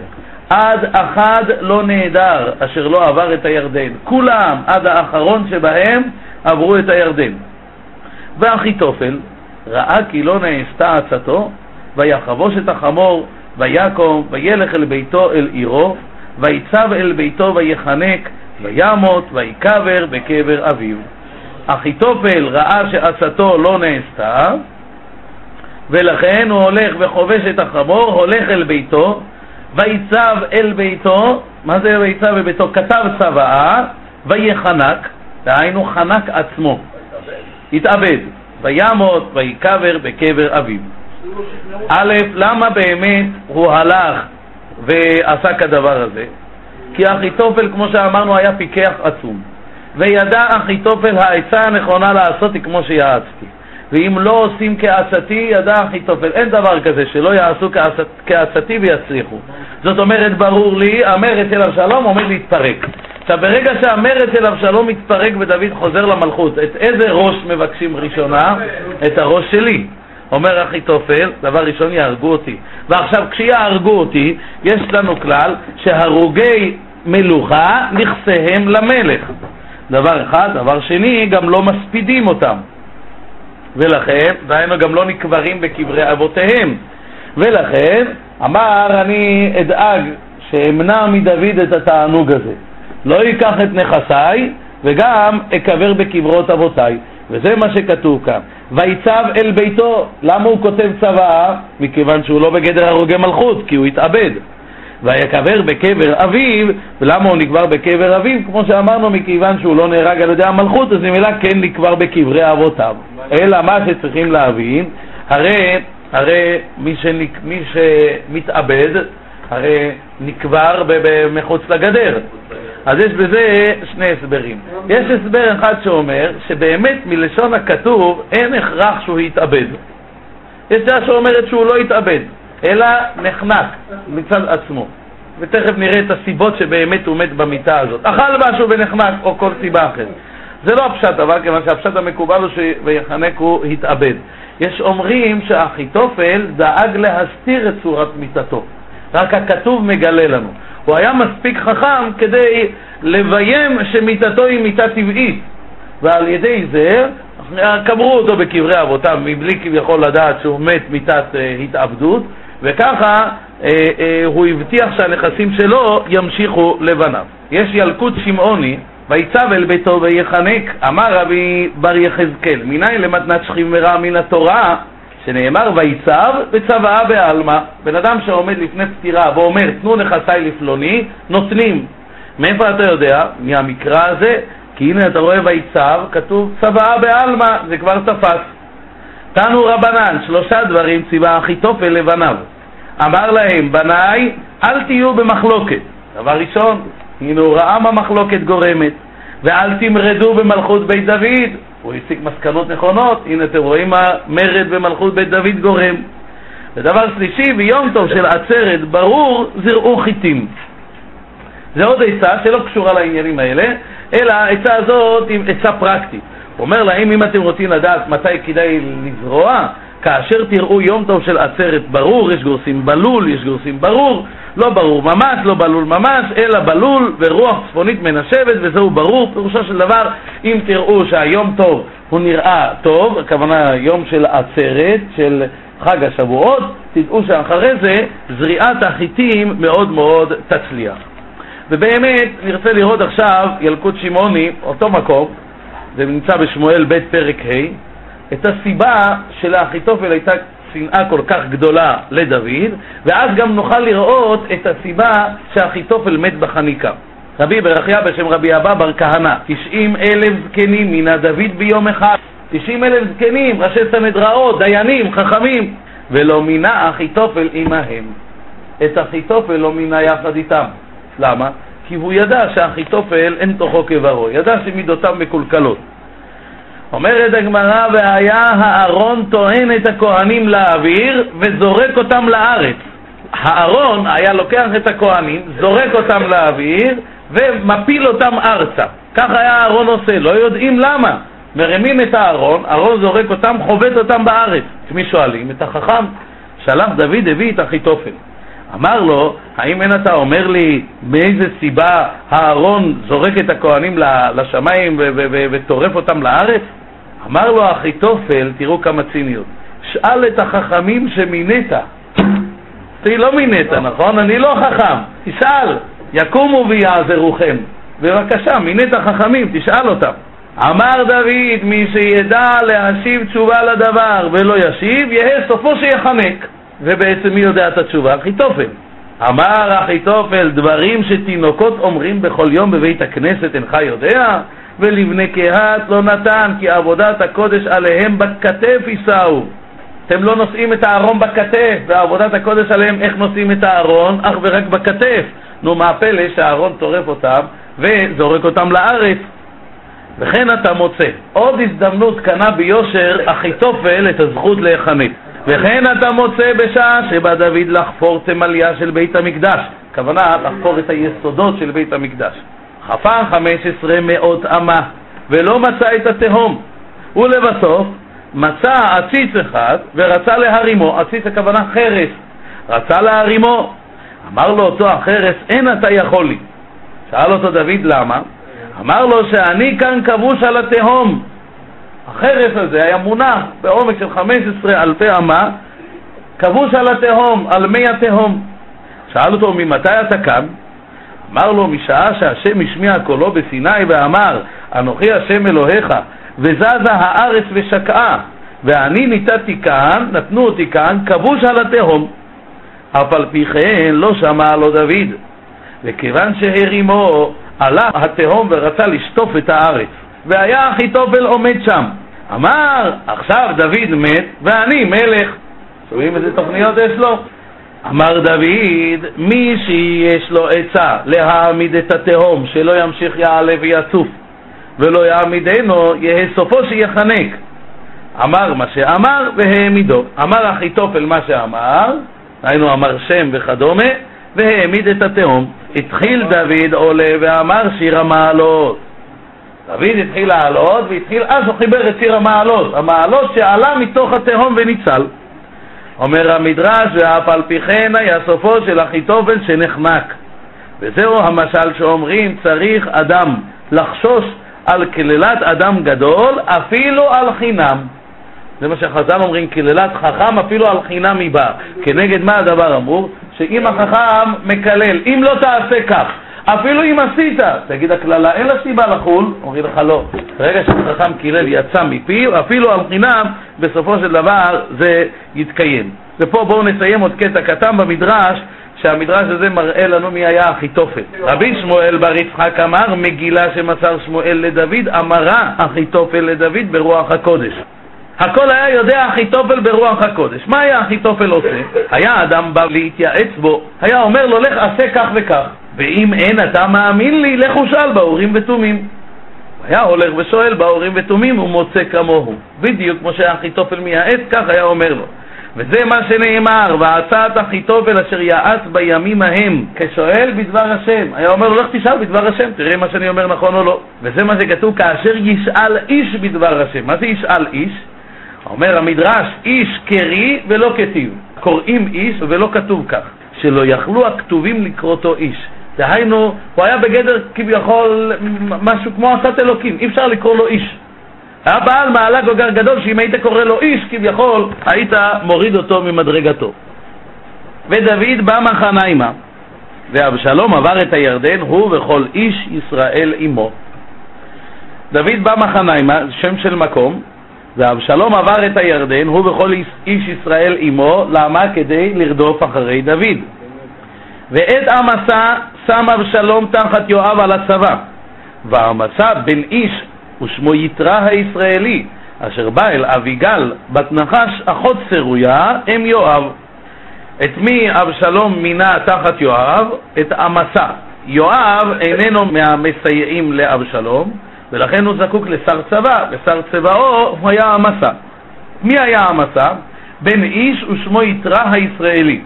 עד אחד לא נעדר אשר לא עבר את הירדן. כולם, עד האחרון שבהם, עברו את הירדן. ואחיתופל ראה כי לא נעשתה עצתו, ויחבוש את החמור, ויקום, וילך אל ביתו אל עירו, ויצב אל ביתו ויחנק, וימות, ויקבר בקבר אביו. אחיתופל ראה שעצתו לא נעשתה, ולכן הוא הולך וחובש את החמור, הולך אל ביתו, ויצב אל ביתו, מה זה ויצב אל ביתו? כתב צוואה, ויחנק, דהיינו חנק עצמו, התאבד, וימות, ויקבר בקבר אביו. א', למה באמת הוא הלך ועשה כדבר הזה? כי אחיתופל, כמו שאמרנו, היה פיקח עצום. וידע אחיתופל העצה הנכונה לעשות היא כמו שיעצתי. ואם לא עושים כעצתי, ידע אחיתופל. אין דבר כזה שלא יעשו כעצתי ויצליחו. זאת אומרת, ברור לי, המרד של אבשלום עומד להתפרק. עכשיו, ברגע שהמרד של אבשלום מתפרק ודוד חוזר למלכות, את איזה ראש מבקשים ראשונה? את הראש שלי. אומר אחיתופל, דבר ראשון יהרגו אותי. ועכשיו, כשיהרגו אותי, יש לנו כלל שהרוגי מלוכה נכסיהם למלך. דבר אחד. דבר שני, גם לא מספידים אותם. ולכן, דהיינו גם לא נקברים בקברי אבותיהם. ולכן, אמר אני אדאג שאמנע מדוד את התענוג הזה. לא ייקח את נכסיי וגם אקבר בקברות אבותיי. וזה מה שכתוב כאן. ויצב אל ביתו. למה הוא כותב צוואה? מכיוון שהוא לא בגדר הרוגי מלכות, כי הוא התאבד. ויקבר בקבר אביו, ולמה הוא נקבר בקבר אביו? כמו שאמרנו, מכיוון שהוא לא נהרג על ידי המלכות, אז ממילא כן נקבר בקברי אבותיו. אלא מה שצריכים להבין, הרי, הרי מי, שנק, מי שמתאבד, הרי נקבר מחוץ לגדר. אז יש בזה שני הסברים. יש הסבר אחד שאומר שבאמת מלשון הכתוב אין הכרח שהוא יתאבד. יש דעה שאומרת שהוא לא יתאבד, אלא נחנק מצד עצמו. ותכף נראה את הסיבות שבאמת הוא מת במיטה הזאת. אכל משהו ונחנק, או כל סיבה אחרת. זה לא הפשט, אבל כיוון שהפשט המקובל הוא שויחנק הוא התאבד. יש אומרים שאחיתופל דאג להסתיר את צורת מיטתו. רק הכתוב מגלה לנו. הוא היה מספיק חכם כדי לביים שמיטתו היא מיטה טבעית, ועל ידי זה קברו אותו בקברי אבותיו מבלי כביכול לדעת שהוא מת מיתת אה, התאבדות, וככה אה, אה, הוא הבטיח שהנכסים שלו ימשיכו לבניו. יש ילקוט שמעוני, ויצב אל ביתו ויחנק, אמר רבי בר יחזקאל, מניין למתנת שכימרה מן התורה שנאמר ויצב וצוואה בעלמא. בן אדם שעומד לפני פטירה ואומר תנו נכסיי לפלוני, נותנים. מאיפה אתה יודע? מהמקרא הזה, כי הנה אתה רואה ויצב, כתוב צוואה בעלמא, זה כבר תפס. תנו רבנן, שלושה דברים ציווה אחיתופל לבניו. אמר להם, בניי, אל תהיו במחלוקת. דבר ראשון, הנה הוא ראה מה מחלוקת גורמת. ואל תמרדו במלכות בית דוד, הוא הסיק מסקנות נכונות, הנה אתם רואים מה מרד במלכות בית דוד גורם. ודבר שלישי, ביום טוב של עצרת ברור, זרעו חיטים. זה עוד עצה שלא קשורה לעניינים האלה, אלא העצה הזאת היא עצה פרקטית. הוא אומר להם, אם אתם רוצים לדעת מתי כדאי לזרוע, כאשר תראו יום טוב של עצרת ברור, יש גורסים בלול, יש גורסים ברור, לא ברור ממש, לא בלול ממש, אלא בלול ורוח צפונית מנשבת וזהו ברור. פירושו של דבר, אם תראו שהיום טוב הוא נראה טוב, הכוונה יום של עצרת, של חג השבועות, תדעו שאחרי זה זריעת החיטים מאוד מאוד תצליח. ובאמת, נרצה לראות עכשיו ילקוט שמעוני, אותו מקום, זה נמצא בשמואל ב' פרק ה', את הסיבה שלאחיתופל הייתה שנאה כל כך גדולה לדוד, ואז גם נוכל לראות את הסיבה שאחיתופל מת בחניקה. רבי ברכיה בשם רבי אבא בר כהנא, תשעים אלף זקנים מינה דוד ביום אחד, תשעים אלף זקנים, ראשי סנהדראות, דיינים, חכמים, ולא מינה אחיתופל עמהם. את אחיתופל לא מינה יחד איתם. למה? כי הוא ידע שאחיתופל אין תוכו כברו, ידע שמידותיו מקולקלות. אומרת הגמרא, והיה הארון טוען את הכהנים לאוויר וזורק אותם לארץ. הארון היה לוקח את הכהנים, זורק אותם לאוויר ומפיל אותם ארצה. כך היה הארון עושה, לא יודעים למה. מרימים את הארון, הארון זורק אותם, חובט אותם בארץ. את מי שואלים? את החכם. שלח דוד הביא את אחיתופל. אמר לו, האם אין אתה אומר לי מאיזה סיבה הארון זורק את הכהנים לשמיים וטורף אותם לארץ? אמר לו אחיתופל, תראו כמה ציניות, שאל את החכמים שמינית. אותי לא מינית, נכון? אני לא חכם. תשאל, יקומו ויעזרוכם. בבקשה, מינית חכמים, תשאל אותם. אמר דוד, מי שידע להשיב תשובה לדבר ולא ישיב, יהא סופו שיחנק. ובעצם מי יודע את התשובה? אחיתופל. אמר אחיתופל, דברים שתינוקות אומרים בכל יום בבית הכנסת אינך יודע? ולבני קהת לא נתן, כי עבודת הקודש עליהם בכתף יישאו. אתם לא נושאים את הארון בכתף, ועבודת הקודש עליהם, איך נושאים את הארון? אך ורק בכתף. נו, מה הפלא שהארון טורף אותם וזורק אותם לארץ? וכן אתה מוצא עוד הזדמנות קנה ביושר אחיתופל את הזכות להיחנק. וכן אתה מוצא בשעה שבא דוד לחפור תמליה של בית המקדש, הכוונה לחפור את היסודות של בית המקדש. חפר חמש עשרה מאות אמה ולא מצא את התהום, ולבסוף מצא עציץ אחד ורצה להרימו, עציץ הכוונה חרס, רצה להרימו, אמר לו אותו החרס, אין אתה יכול לי. שאל אותו דוד למה? אמר לו שאני כאן כבוש על התהום, החרס הזה היה מונח בעומק של 15 אלפי אמה, כבוש על התהום, על מי התהום. שאל אותו, ממתי אתה כאן? אמר לו, משעה שהשם השמיע קולו בסיני ואמר, אנוכי השם אלוהיך, וזזה הארץ ושקעה, ואני ניתתי כאן, נתנו אותי כאן, כבוש על התהום. אף על פי כן לא שמע לו דוד, וכיוון שהרימו, עלה התהום ורצה לשטוף את הארץ. והיה אחיתופל עומד שם. אמר, עכשיו דוד מת ואני מלך. שומעים איזה תוכניות יש לו? אמר דוד, מי שיש לו עצה להעמיד את התהום, שלא ימשיך יעלה ויצוף, ולא יעמידנו, יהא סופו שיחנק. אמר מה שאמר והעמידו. אמר אחיתופל מה שאמר, היינו אמר שם וכדומה, והעמיד את התהום. התחיל דוד עולה ואמר שיר המעלות. דוד התחיל לעלות, והתחיל, אז הוא חיבר את שיר המעלות, המעלות שעלה מתוך התהום וניצל. אומר המדרש, ואף על פי כן היה סופו של אחיתופל שנחנק. וזהו המשל שאומרים, צריך אדם לחשוש על קללת אדם גדול, אפילו על חינם. זה מה שחז"ל אומרים, קללת חכם אפילו על חינם היא באה. כנגד מה הדבר אמור? שאם החכם מקלל, אם לא תעשה כך, אפילו אם עשית, תגיד הקללה, אין לה סיבה לחול, אומרים לך לא. ברגע שחכם קילל יצא מפיו, אפילו על חינם, בסופו של דבר זה יתקיים. ופה בואו נסיים עוד קטע קטן במדרש, שהמדרש הזה מראה לנו מי היה אחיתופל. רבי שמואל בר יצחק אמר, מגילה שמסר שמואל לדוד, אמרה אחיתופל לדוד ברוח הקודש. הכל היה יודע אחיתופל ברוח הקודש. מה היה אחיתופל עושה? היה אדם בא להתייעץ בו, היה אומר לו, לך עשה כך וכך. ואם אין אתה מאמין לי, לך ושאל באורים ותומים. היה הולך ושואל באורים ותומים ומוצא כמוהו. בדיוק כמו שהיה אחיתופל מייעץ, כך היה אומר לו. וזה מה שנאמר, ועצת אחיתופל אשר יעץ בימים ההם, כשואל בדבר השם. היה אומר לו, לך תשאל בדבר השם, תראה מה שאני אומר נכון או לא. וזה מה שכתוב, כאשר ישאל איש בדבר השם. מה זה ישאל איש? אומר המדרש, איש קרי ולא כתיב. קוראים איש ולא כתוב כך, שלא יכלו הכתובים לקרותו איש. דהיינו, הוא היה בגדר כביכול משהו כמו עשת אלוקים, אי אפשר לקרוא לו איש. היה בעל מעלה גוגר גדול שאם היית קורא לו איש, כביכול, היית מוריד אותו ממדרגתו. ודוד בא מחניימה, ואבשלום עבר את הירדן, הוא וכל איש ישראל עמו. דוד בא מחניימה, שם של מקום, ואבשלום עבר את הירדן, הוא וכל איש ישראל עמו, למה? כדי לרדוף אחרי דוד. ואת עמסה שם אבשלום תחת יואב על הצבא, ועמסה בן איש ושמו יתרה הישראלי, אשר בא אל אביגל בת נחש אחות צרויה, אם יואב. את מי אבשלום מינה תחת יואב? את עמסה. יואב איננו מהמסייעים לאבשלום, ולכן הוא זקוק לשר צבא, ושר צבאו הוא היה עמסה. מי היה עמסה? בן איש ושמו יתרה הישראלי.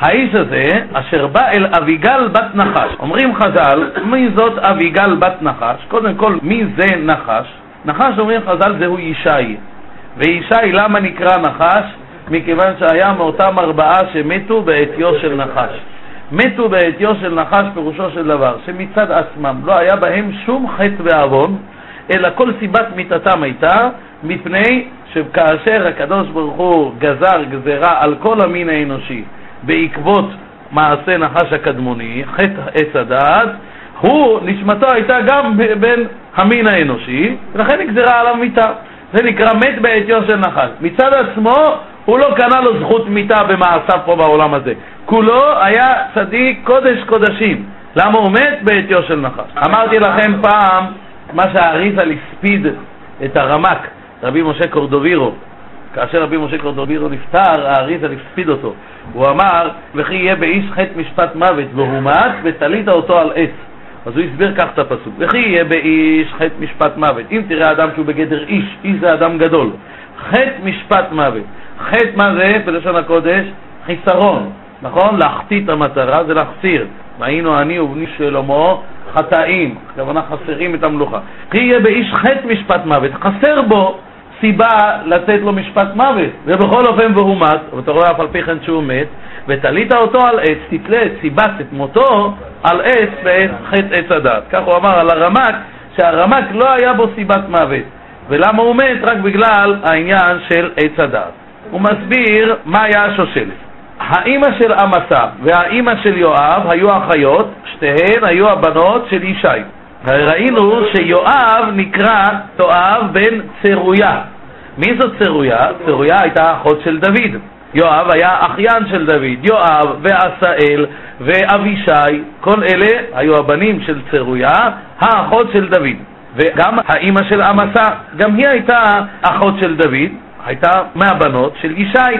האיש הזה, אשר בא אל אביגל בת נחש. אומרים חז"ל, מי זאת אביגל בת נחש? קודם כל, מי זה נחש? נחש, אומרים חז"ל, זהו ישי. וישי, למה נקרא נחש? מכיוון שהיה מאותם ארבעה שמתו בעטיו של נחש. מתו בעטיו של נחש פירושו של דבר, שמצד עצמם לא היה בהם שום חטא ועוון, אלא כל סיבת מיתתם הייתה מפני שכאשר הקדוש ברוך הוא גזר גזרה על כל המין האנושי בעקבות מעשה נחש הקדמוני, חטא עץ הדעת, הוא, נשמתו הייתה גם בין המין האנושי, ולכן נגזרה עליו מיתה. זה נקרא מת בעטיו של נחש. מצד עצמו, הוא לא קנה לו זכות מיתה במעשיו פה בעולם הזה. כולו היה צדיק קודש קודשים. למה הוא מת בעטיו של נחש? אמרתי לכם פעם מה שהאריזה הספיד את הרמק, רבי משה קורדובירו. כאשר רבי משה קורדובירו נפטר, האריזה הספיד אותו. הוא אמר, וכי יהיה באיש חטא משפט מוות והומת, ותלית אותו על עץ. אז הוא הסביר כך את הפסוק, וכי יהיה באיש חטא משפט מוות. אם תראה אדם שהוא בגדר איש, איש זה אדם גדול. חטא משפט מוות. חטא מה זה בלשון הקודש? חיסרון, נכון? להחטיא את המטרה זה להחסיר. והיינו אני ובני שלמה חטאים, הכוונה חסרים את המלוכה. כי יהיה באיש חטא משפט מוות, חסר בו סיבה לתת לו משפט מוות, ובכל אופן והוא מת, ואתה רואה אף על פי כן שהוא מת, ותלית אותו על עץ, תתלה את סיבת את מותו על עץ בעת חטא עץ הדת. כך הוא אמר על הרמק, שהרמק לא היה בו סיבת מוות. ולמה הוא מת? רק בגלל העניין של עץ הדת. הוא מסביר מה היה השושלת. האימא של עמסה והאימא של יואב היו אחיות, שתיהן היו הבנות של ישי. ראינו שיואב נקרא תואב בן צרויה. מי זאת צרויה? צרויה הייתה אחות של דוד. יואב היה אחיין של דוד. יואב ועשאל ואבישי, כל אלה היו הבנים של צרויה, האחות של דוד. וגם האימא של עמסה, גם היא הייתה אחות של דוד, הייתה מהבנות של ישי.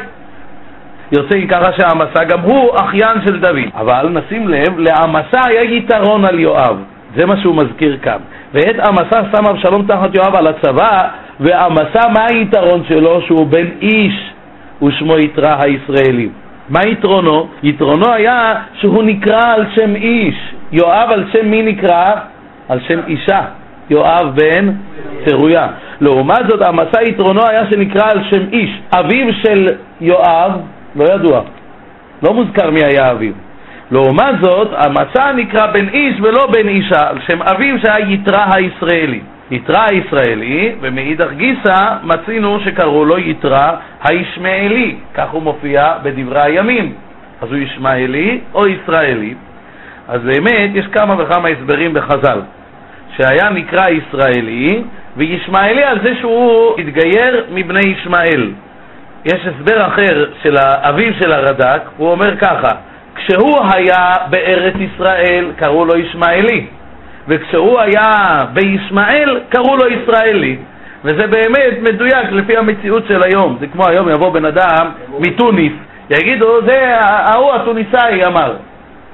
יוצא עיקרה שהעמסה גם הוא אחיין של דוד. אבל נשים לב, לעמסה היה יתרון על יואב. זה מה שהוא מזכיר כאן. ואת עמסה שם אבשלום תחת יואב על הצבא, ועמסה, מה היתרון שלו? שהוא בן איש ושמו יתרה הישראלי. מה יתרונו? יתרונו היה שהוא נקרא על שם איש. יואב על שם מי נקרא? על שם אישה. יואב בן צרויה. לעומת זאת, המסע יתרונו היה שנקרא על שם איש. אביו של יואב, לא ידוע, לא מוזכר מי היה אביו. לעומת זאת, המסע נקרא בן איש ולא בן אישה, על שם אביו שהיה יתרה הישראלי. יתרה הישראלי, ומאידך גיסא מצינו שקראו לו יתרה הישמעאלי, כך הוא מופיע בדברי הימים. אז הוא ישמעאלי או ישראלי. אז באמת יש כמה וכמה הסברים בחז"ל. שהיה נקרא ישראלי, וישמעאלי על זה שהוא התגייר מבני ישמעאל. יש הסבר אחר של האביו של הרד"ק, הוא אומר ככה, כשהוא היה בארץ ישראל קראו לו ישמעאלי, וכשהוא היה בישמעאל קראו לו ישראלי. וזה באמת מדויק לפי המציאות של היום. זה כמו היום יבוא בן אדם מתוניס, יגידו, זה ההוא התוניסאי אמר.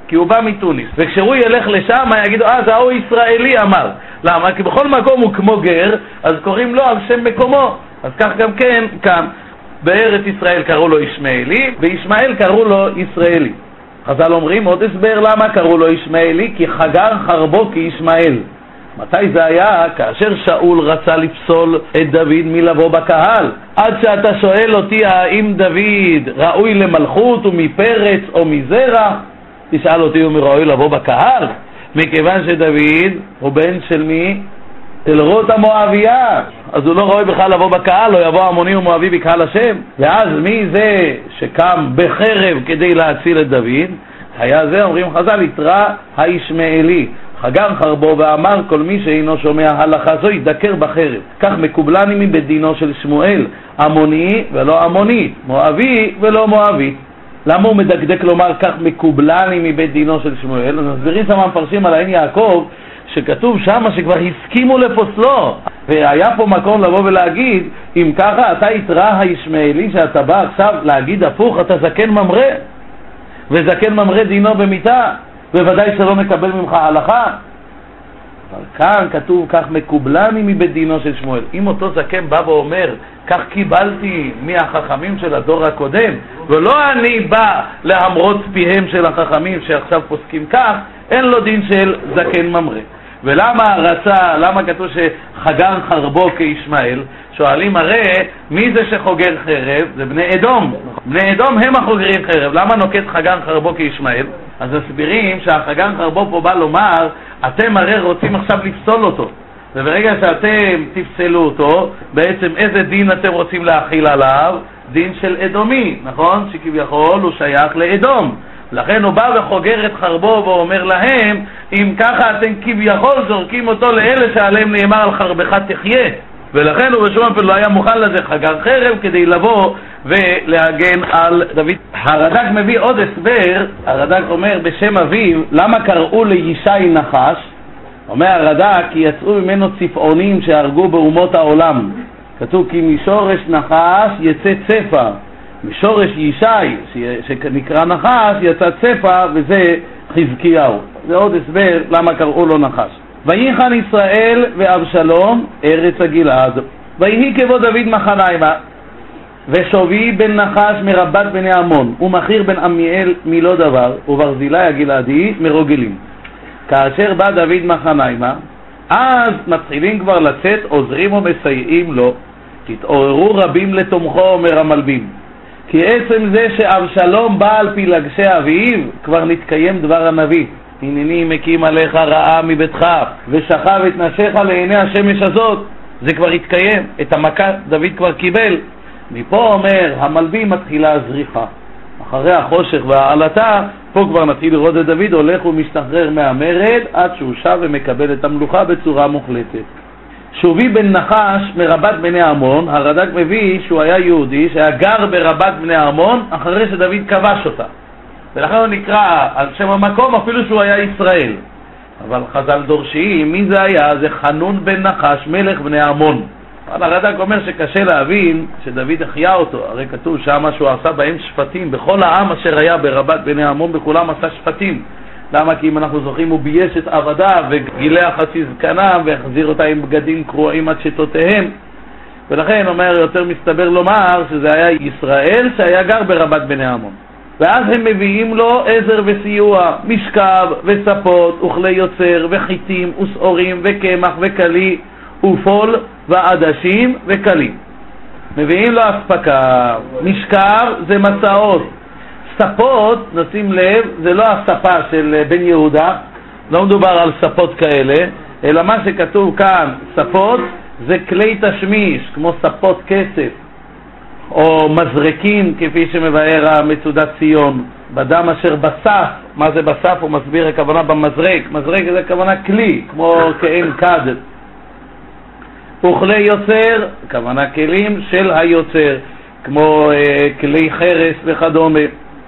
כי הוא בא מתוניס. וכשהוא ילך לשם, יגידו, אה, זה ההוא ישראלי אמר. למה? כי בכל מקום הוא כמו גר, אז קוראים לו על שם מקומו. אז כך גם כן כאן. בארץ ישראל קראו לו ישמעאלי, וישמעאל קראו לו ישראלי. חז"ל אומרים עוד הסבר למה קראו לו ישמעאלי, כי חגר חרבו כישמעאל. מתי זה היה? כאשר שאול רצה לפסול את דוד מלבוא בקהל. עד שאתה שואל אותי האם דוד ראוי למלכות ומפרץ או מזרע, תשאל אותי אם הוא ראוי לבוא בקהל, מכיוון שדוד הוא בן של מי? של רות המואבייה, אז הוא לא רואה בכלל לבוא בקהל, לא יבוא המוני ומואבי בקהל השם. ואז מי זה שקם בחרב כדי להציל את דוד? היה זה, אומרים חז"ל, יתרא הישמעאלי. חגר חרבו ואמר כל מי שאינו שומע הלכה זו ידקר בחרב. כך מקובלני מבדינו של שמואל, עמוני ולא עמונית, מואבי ולא מואבית. למה הוא מדקדק לומר כך מקובלני מבית דינו של שמואל? אז מסבירים שם המפרשים על העין יעקב שכתוב שם שכבר הסכימו לפוסלו. והיה פה מקום לבוא ולהגיד אם ככה אתה יתרא הישמעאלי שאתה בא עכשיו להגיד הפוך אתה זקן ממרא. וזקן ממרא דינו במיתה בוודאי שלא מקבל ממך הלכה אבל כאן כתוב כך מקובלני מבית דינו של שמואל. אם אותו זקן בא ואומר כך קיבלתי מהחכמים של הדור הקודם ולא אני בא להמרוץ פיהם של החכמים שעכשיו פוסקים כך אין לו דין של זקן ממרא ולמה רצה, למה כתוב שחגר חרבו כישמעאל? שואלים הרי מי זה שחוגר חרב? זה בני אדום. בני אדום הם החוגרים חרב. למה נוקט חגר חרבו כישמעאל? אז מסבירים שהחגר חרבו פה בא לומר, אתם הרי רוצים עכשיו לפסול אותו. וברגע שאתם תפסלו אותו, בעצם איזה דין אתם רוצים להכיל עליו? דין של אדומי, נכון? שכביכול הוא שייך לאדום. לכן הוא בא וחוגר את חרבו ואומר להם, אם ככה אתם כביכול זורקים אותו לאלה שעליהם נאמר על חרבך תחיה. ולכן הוא בשום אופן לא היה מוכן לזה חגר חרב כדי לבוא ולהגן על דוד. הרד"ק מביא עוד הסבר, הרד"ק אומר בשם אביו, למה קראו לישי נחש? אומר הרד"ק כי יצאו ממנו צפעונים שהרגו באומות העולם. כתוב כי משורש נחש יצא צפה. משורש ישי, שנקרא נחש, יצא צפה, וזה חזקיהו. זה עוד הסבר למה קראו לו נחש. וייחן ישראל ואבשלום ארץ הגלעד. ויהי כבוד דוד מחניימה, ושובי בן נחש מרבת בני עמון, ומכיר בן עמיאל מלא דבר, וברזילי הגלעדי מרוגלים. כאשר בא דוד מחניימה, אז מתחילים כבר לצאת עוזרים ומסייעים לו, תתעוררו רבים לתומכו, אומר המלבים. כי עצם זה שאבשלום בא על פלגשי אביו, כבר נתקיים דבר הנביא. הנני מקים עליך רעה מביתך, ושכב את נשיך לעיני השמש הזאת. זה כבר התקיים, את המכה דוד כבר קיבל. מפה אומר, המלבי מתחילה הזריחה. אחרי החושך והעלתה, פה כבר נתחיל לראות את דוד הולך ומשתחרר מהמרד עד שהוא שב ומקבל את המלוכה בצורה מוחלטת. שובי בן נחש מרבת בני עמון, הרד"ק מביא שהוא היה יהודי שהיה גר ברבת בני עמון אחרי שדוד כבש אותה. ולכן הוא נקרא על שם המקום אפילו שהוא היה ישראל. אבל חז"ל דורשיים, מי זה היה? זה חנון בן נחש, מלך בני עמון. אבל הרד"ק אומר שקשה להבין שדוד החיה אותו, הרי כתוב שמה שהוא עשה בהם שפטים, בכל העם אשר היה ברבת בני עמון בכולם עשה שפטים. למה? כי אם אנחנו זוכרים, הוא בייש את עבדיו וגילח חצי זקנם והחזיר אותה עם בגדים קרועים עד שתותיהם. ולכן אומר, יותר מסתבר לומר שזה היה ישראל שהיה גר ברבת בני עמון. ואז הם מביאים לו עזר וסיוע, משכב וספות וכלי יוצר וחיטים ושעורים וקמח וכלי ופול ועדשים וכלים. מביאים לו אספקה, משכב זה מסעות, ספות, נשים לב, זה לא הספה של אה, בן יהודה, לא מדובר על ספות כאלה, אלא מה שכתוב כאן, ספות, זה כלי תשמיש, כמו ספות כסף, או מזרקים, כפי שמבאר המצודת ציון, בדם אשר בסף, מה זה בסף? הוא מסביר הכוונה במזרק, מזרק זה הכוונה כלי, כמו כעין כד. וכלי יוצר, הכוונה כלים של היוצר, כמו אה, כלי חרס וכדומה.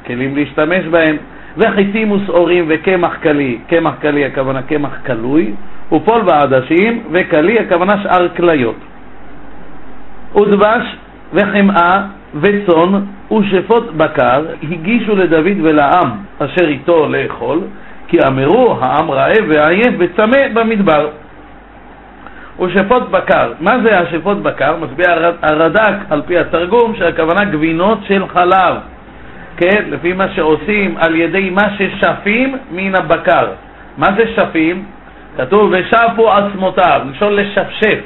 כלים להשתמש בהם, וחיטים ושעורים וקמח קלי, קמח קלי הכוונה קמח קלוי, ופול ועדשים, וקלי הכוונה שאר כליות. ודבש וחמאה וצאן ושפות בקר הגישו לדוד ולעם אשר איתו לאכול, כי אמרו העם רעב ועייף וצמא במדבר. ושפות בקר, מה זה השפות בקר? מסביר הרד"ק על פי התרגום שהכוונה גבינות של חלב כן, לפי מה שעושים על ידי מה ששפים מן הבקר. מה זה שפים? כתוב ושפו עצמותיו, לשון לשפשף.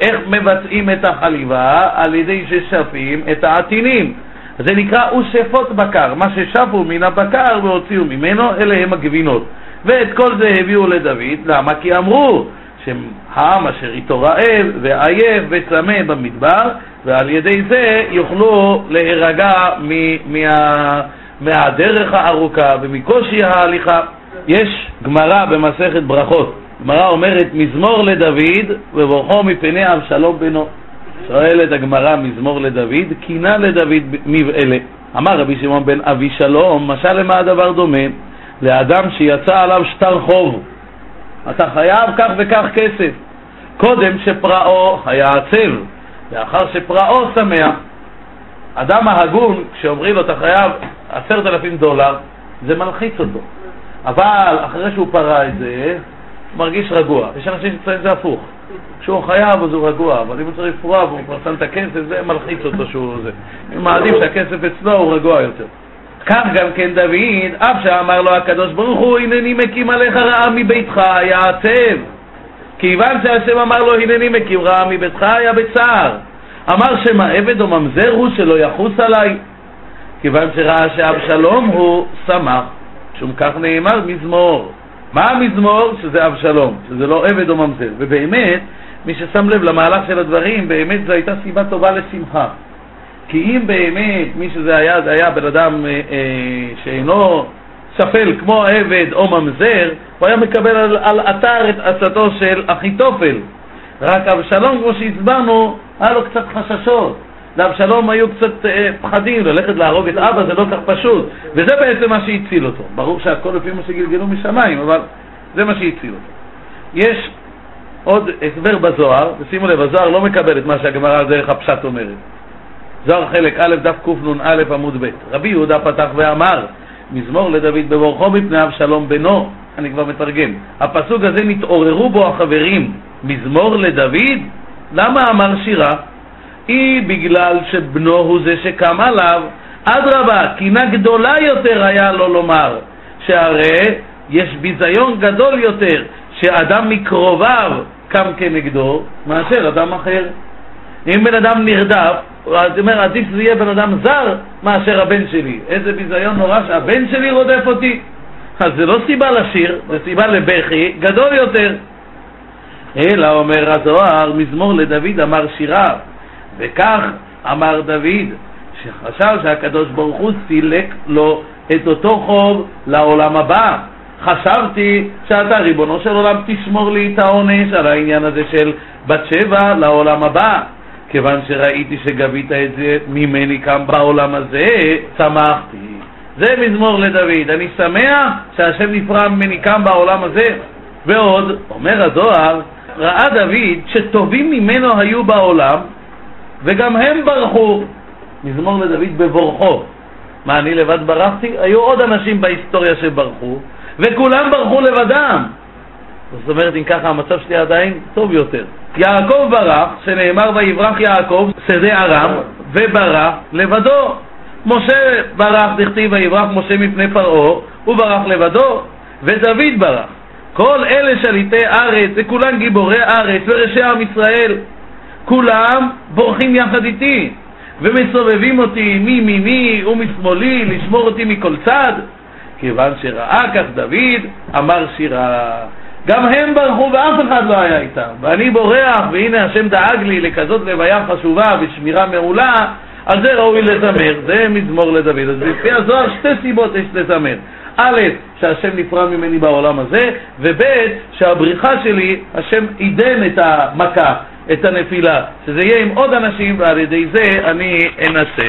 איך מבצעים את החליבה? על ידי ששפים את העטינים. זה נקרא ושפות בקר, מה ששפו מן הבקר והוציאו ממנו, אלה הם הגבינות. ואת כל זה הביאו לדוד, למה? כי אמרו שהעם אשר איתו רעב ועייף וצמא במדבר, ועל ידי זה יוכלו להירגע מה, מהדרך הארוכה ומקושי ההליכה. יש גמרא במסכת ברכות, גמרא אומרת מזמור לדוד ובורכו מפני אבשלום בנו. שואלת הגמרא מזמור לדוד, קינה לדוד מבעלה. אמר רבי שמעון בן אבי שלום, משל למה הדבר דומה? לאדם שיצא עליו שטר חוב. אתה חייב כך וכך כסף. קודם שפרעו היה עצב, לאחר שפרעו שמח. אדם ההגון, כשאומרים לו אתה חייב עשרת אלפים דולר, זה מלחיץ אותו. אבל אחרי שהוא פרע את זה, הוא מרגיש רגוע. יש אנשים שצריכים את זה הפוך. כשהוא חייב אז הוא רגוע, אבל אם הוא צריך לפרוע והוא כבר שם את הכסף, זה מלחיץ אותו שהוא זה. מעדיף שהכסף אצלו הוא רגוע יותר. כך גם כן דוד, אף שאמר לו הקדוש ברוך הוא, הנני מקים עליך רעה מביתך, היה עצב. כיוון שהשם אמר לו, הנני מקים רעה מביתך, היה בצער. אמר שמה עבד או ממזר הוא שלא יחוס עליי. כיוון שראה שאבשלום הוא שמח, שום כך נאמר מזמור. מה המזמור? שזה אבשלום, שזה לא עבד או ממזר. ובאמת, מי ששם לב למהלך של הדברים, באמת זו הייתה סיבה טובה לשמחה. כי אם באמת מי שזה היה, זה היה בן אדם אה, אה, שאינו שפל כמו עבד או ממזר, הוא היה מקבל על, על אתר את עצתו של אחיתופל. רק אבשלום, כמו שהסברנו, היה לו קצת חששות. לאבשלום היו קצת אה, פחדים, ללכת להרוג את אבא זה לא כך פשוט, וזה בעצם מה שהציל אותו. ברור שהכל לפי מה שגלגלו משמיים, אבל זה מה שהציל אותו. יש עוד הסבר בזוהר, ושימו לב, הזוהר לא מקבל את מה שהגמרא על דרך הפשט אומרת. זוהר חלק א', דף קנ"א עמוד ב'. רבי יהודה פתח ואמר, מזמור לדוד בבורכו מפני אבשלום בנו, אני כבר מתרגם. הפסוק הזה נתעוררו בו החברים, מזמור לדוד? למה אמר שירה? היא בגלל שבנו הוא זה שקם עליו, אדרבה, קינה גדולה יותר היה לו לומר, שהרי יש ביזיון גדול יותר שאדם מקרוביו קם כנגדו מאשר אדם אחר. אם בן אדם נרדף, הוא אומר, עדיף שזה יהיה בן אדם זר מאשר הבן שלי. איזה ביזיון נורא שהבן שלי רודף אותי. אז זה לא סיבה לשיר, זה סיבה לבכי גדול יותר. אלא אומר הזוהר, מזמור לדוד אמר שירה, וכך אמר דוד, שחשב שהקדוש ברוך הוא סילק לו את אותו חוב לעולם הבא. חשבתי שאתה, ריבונו של עולם, תשמור לי את העונש על העניין הזה של בת שבע לעולם הבא. כיוון שראיתי שגבית את זה ממני כאן בעולם הזה, שמחתי. זה מזמור לדוד. אני שמח שהשם נפרע ממני כאן בעולם הזה. ועוד, אומר הזוהר, ראה דוד שטובים ממנו היו בעולם, וגם הם ברחו. מזמור לדוד בבורכו. מה, אני לבד ברחתי? היו עוד אנשים בהיסטוריה שברחו, וכולם ברחו לבדם. זאת אומרת, אם ככה המצב שלי עדיין טוב יותר. יעקב ברח, שנאמר ויברח יעקב שדה ארם, וברח לבדו. משה ברח, דכתיב ויברח משה מפני פרעה, הוא ברח לבדו, ודוד ברח. כל אלה שליטי ארץ, וכולם גיבורי ארץ וראשי עם ישראל, כולם בורחים יחד איתי, ומסובבים אותי מימיני ומשמאלי לשמור אותי מכל צד. כיוון שראה כך דוד, אמר שירה. גם הם ברחו ואף אחד לא היה איתם. ואני בורח, והנה השם דאג לי לכזאת לוויה חשובה ושמירה מעולה, על זה ראוי לזמר, זה מזמור לדוד. אז לפי הזוהר שתי סיבות יש לזמר. א', שהשם נפרע ממני בעולם הזה, וב', שהבריחה שלי, השם עידן את המכה, את הנפילה, שזה יהיה עם עוד אנשים, ועל ידי זה אני אנסה.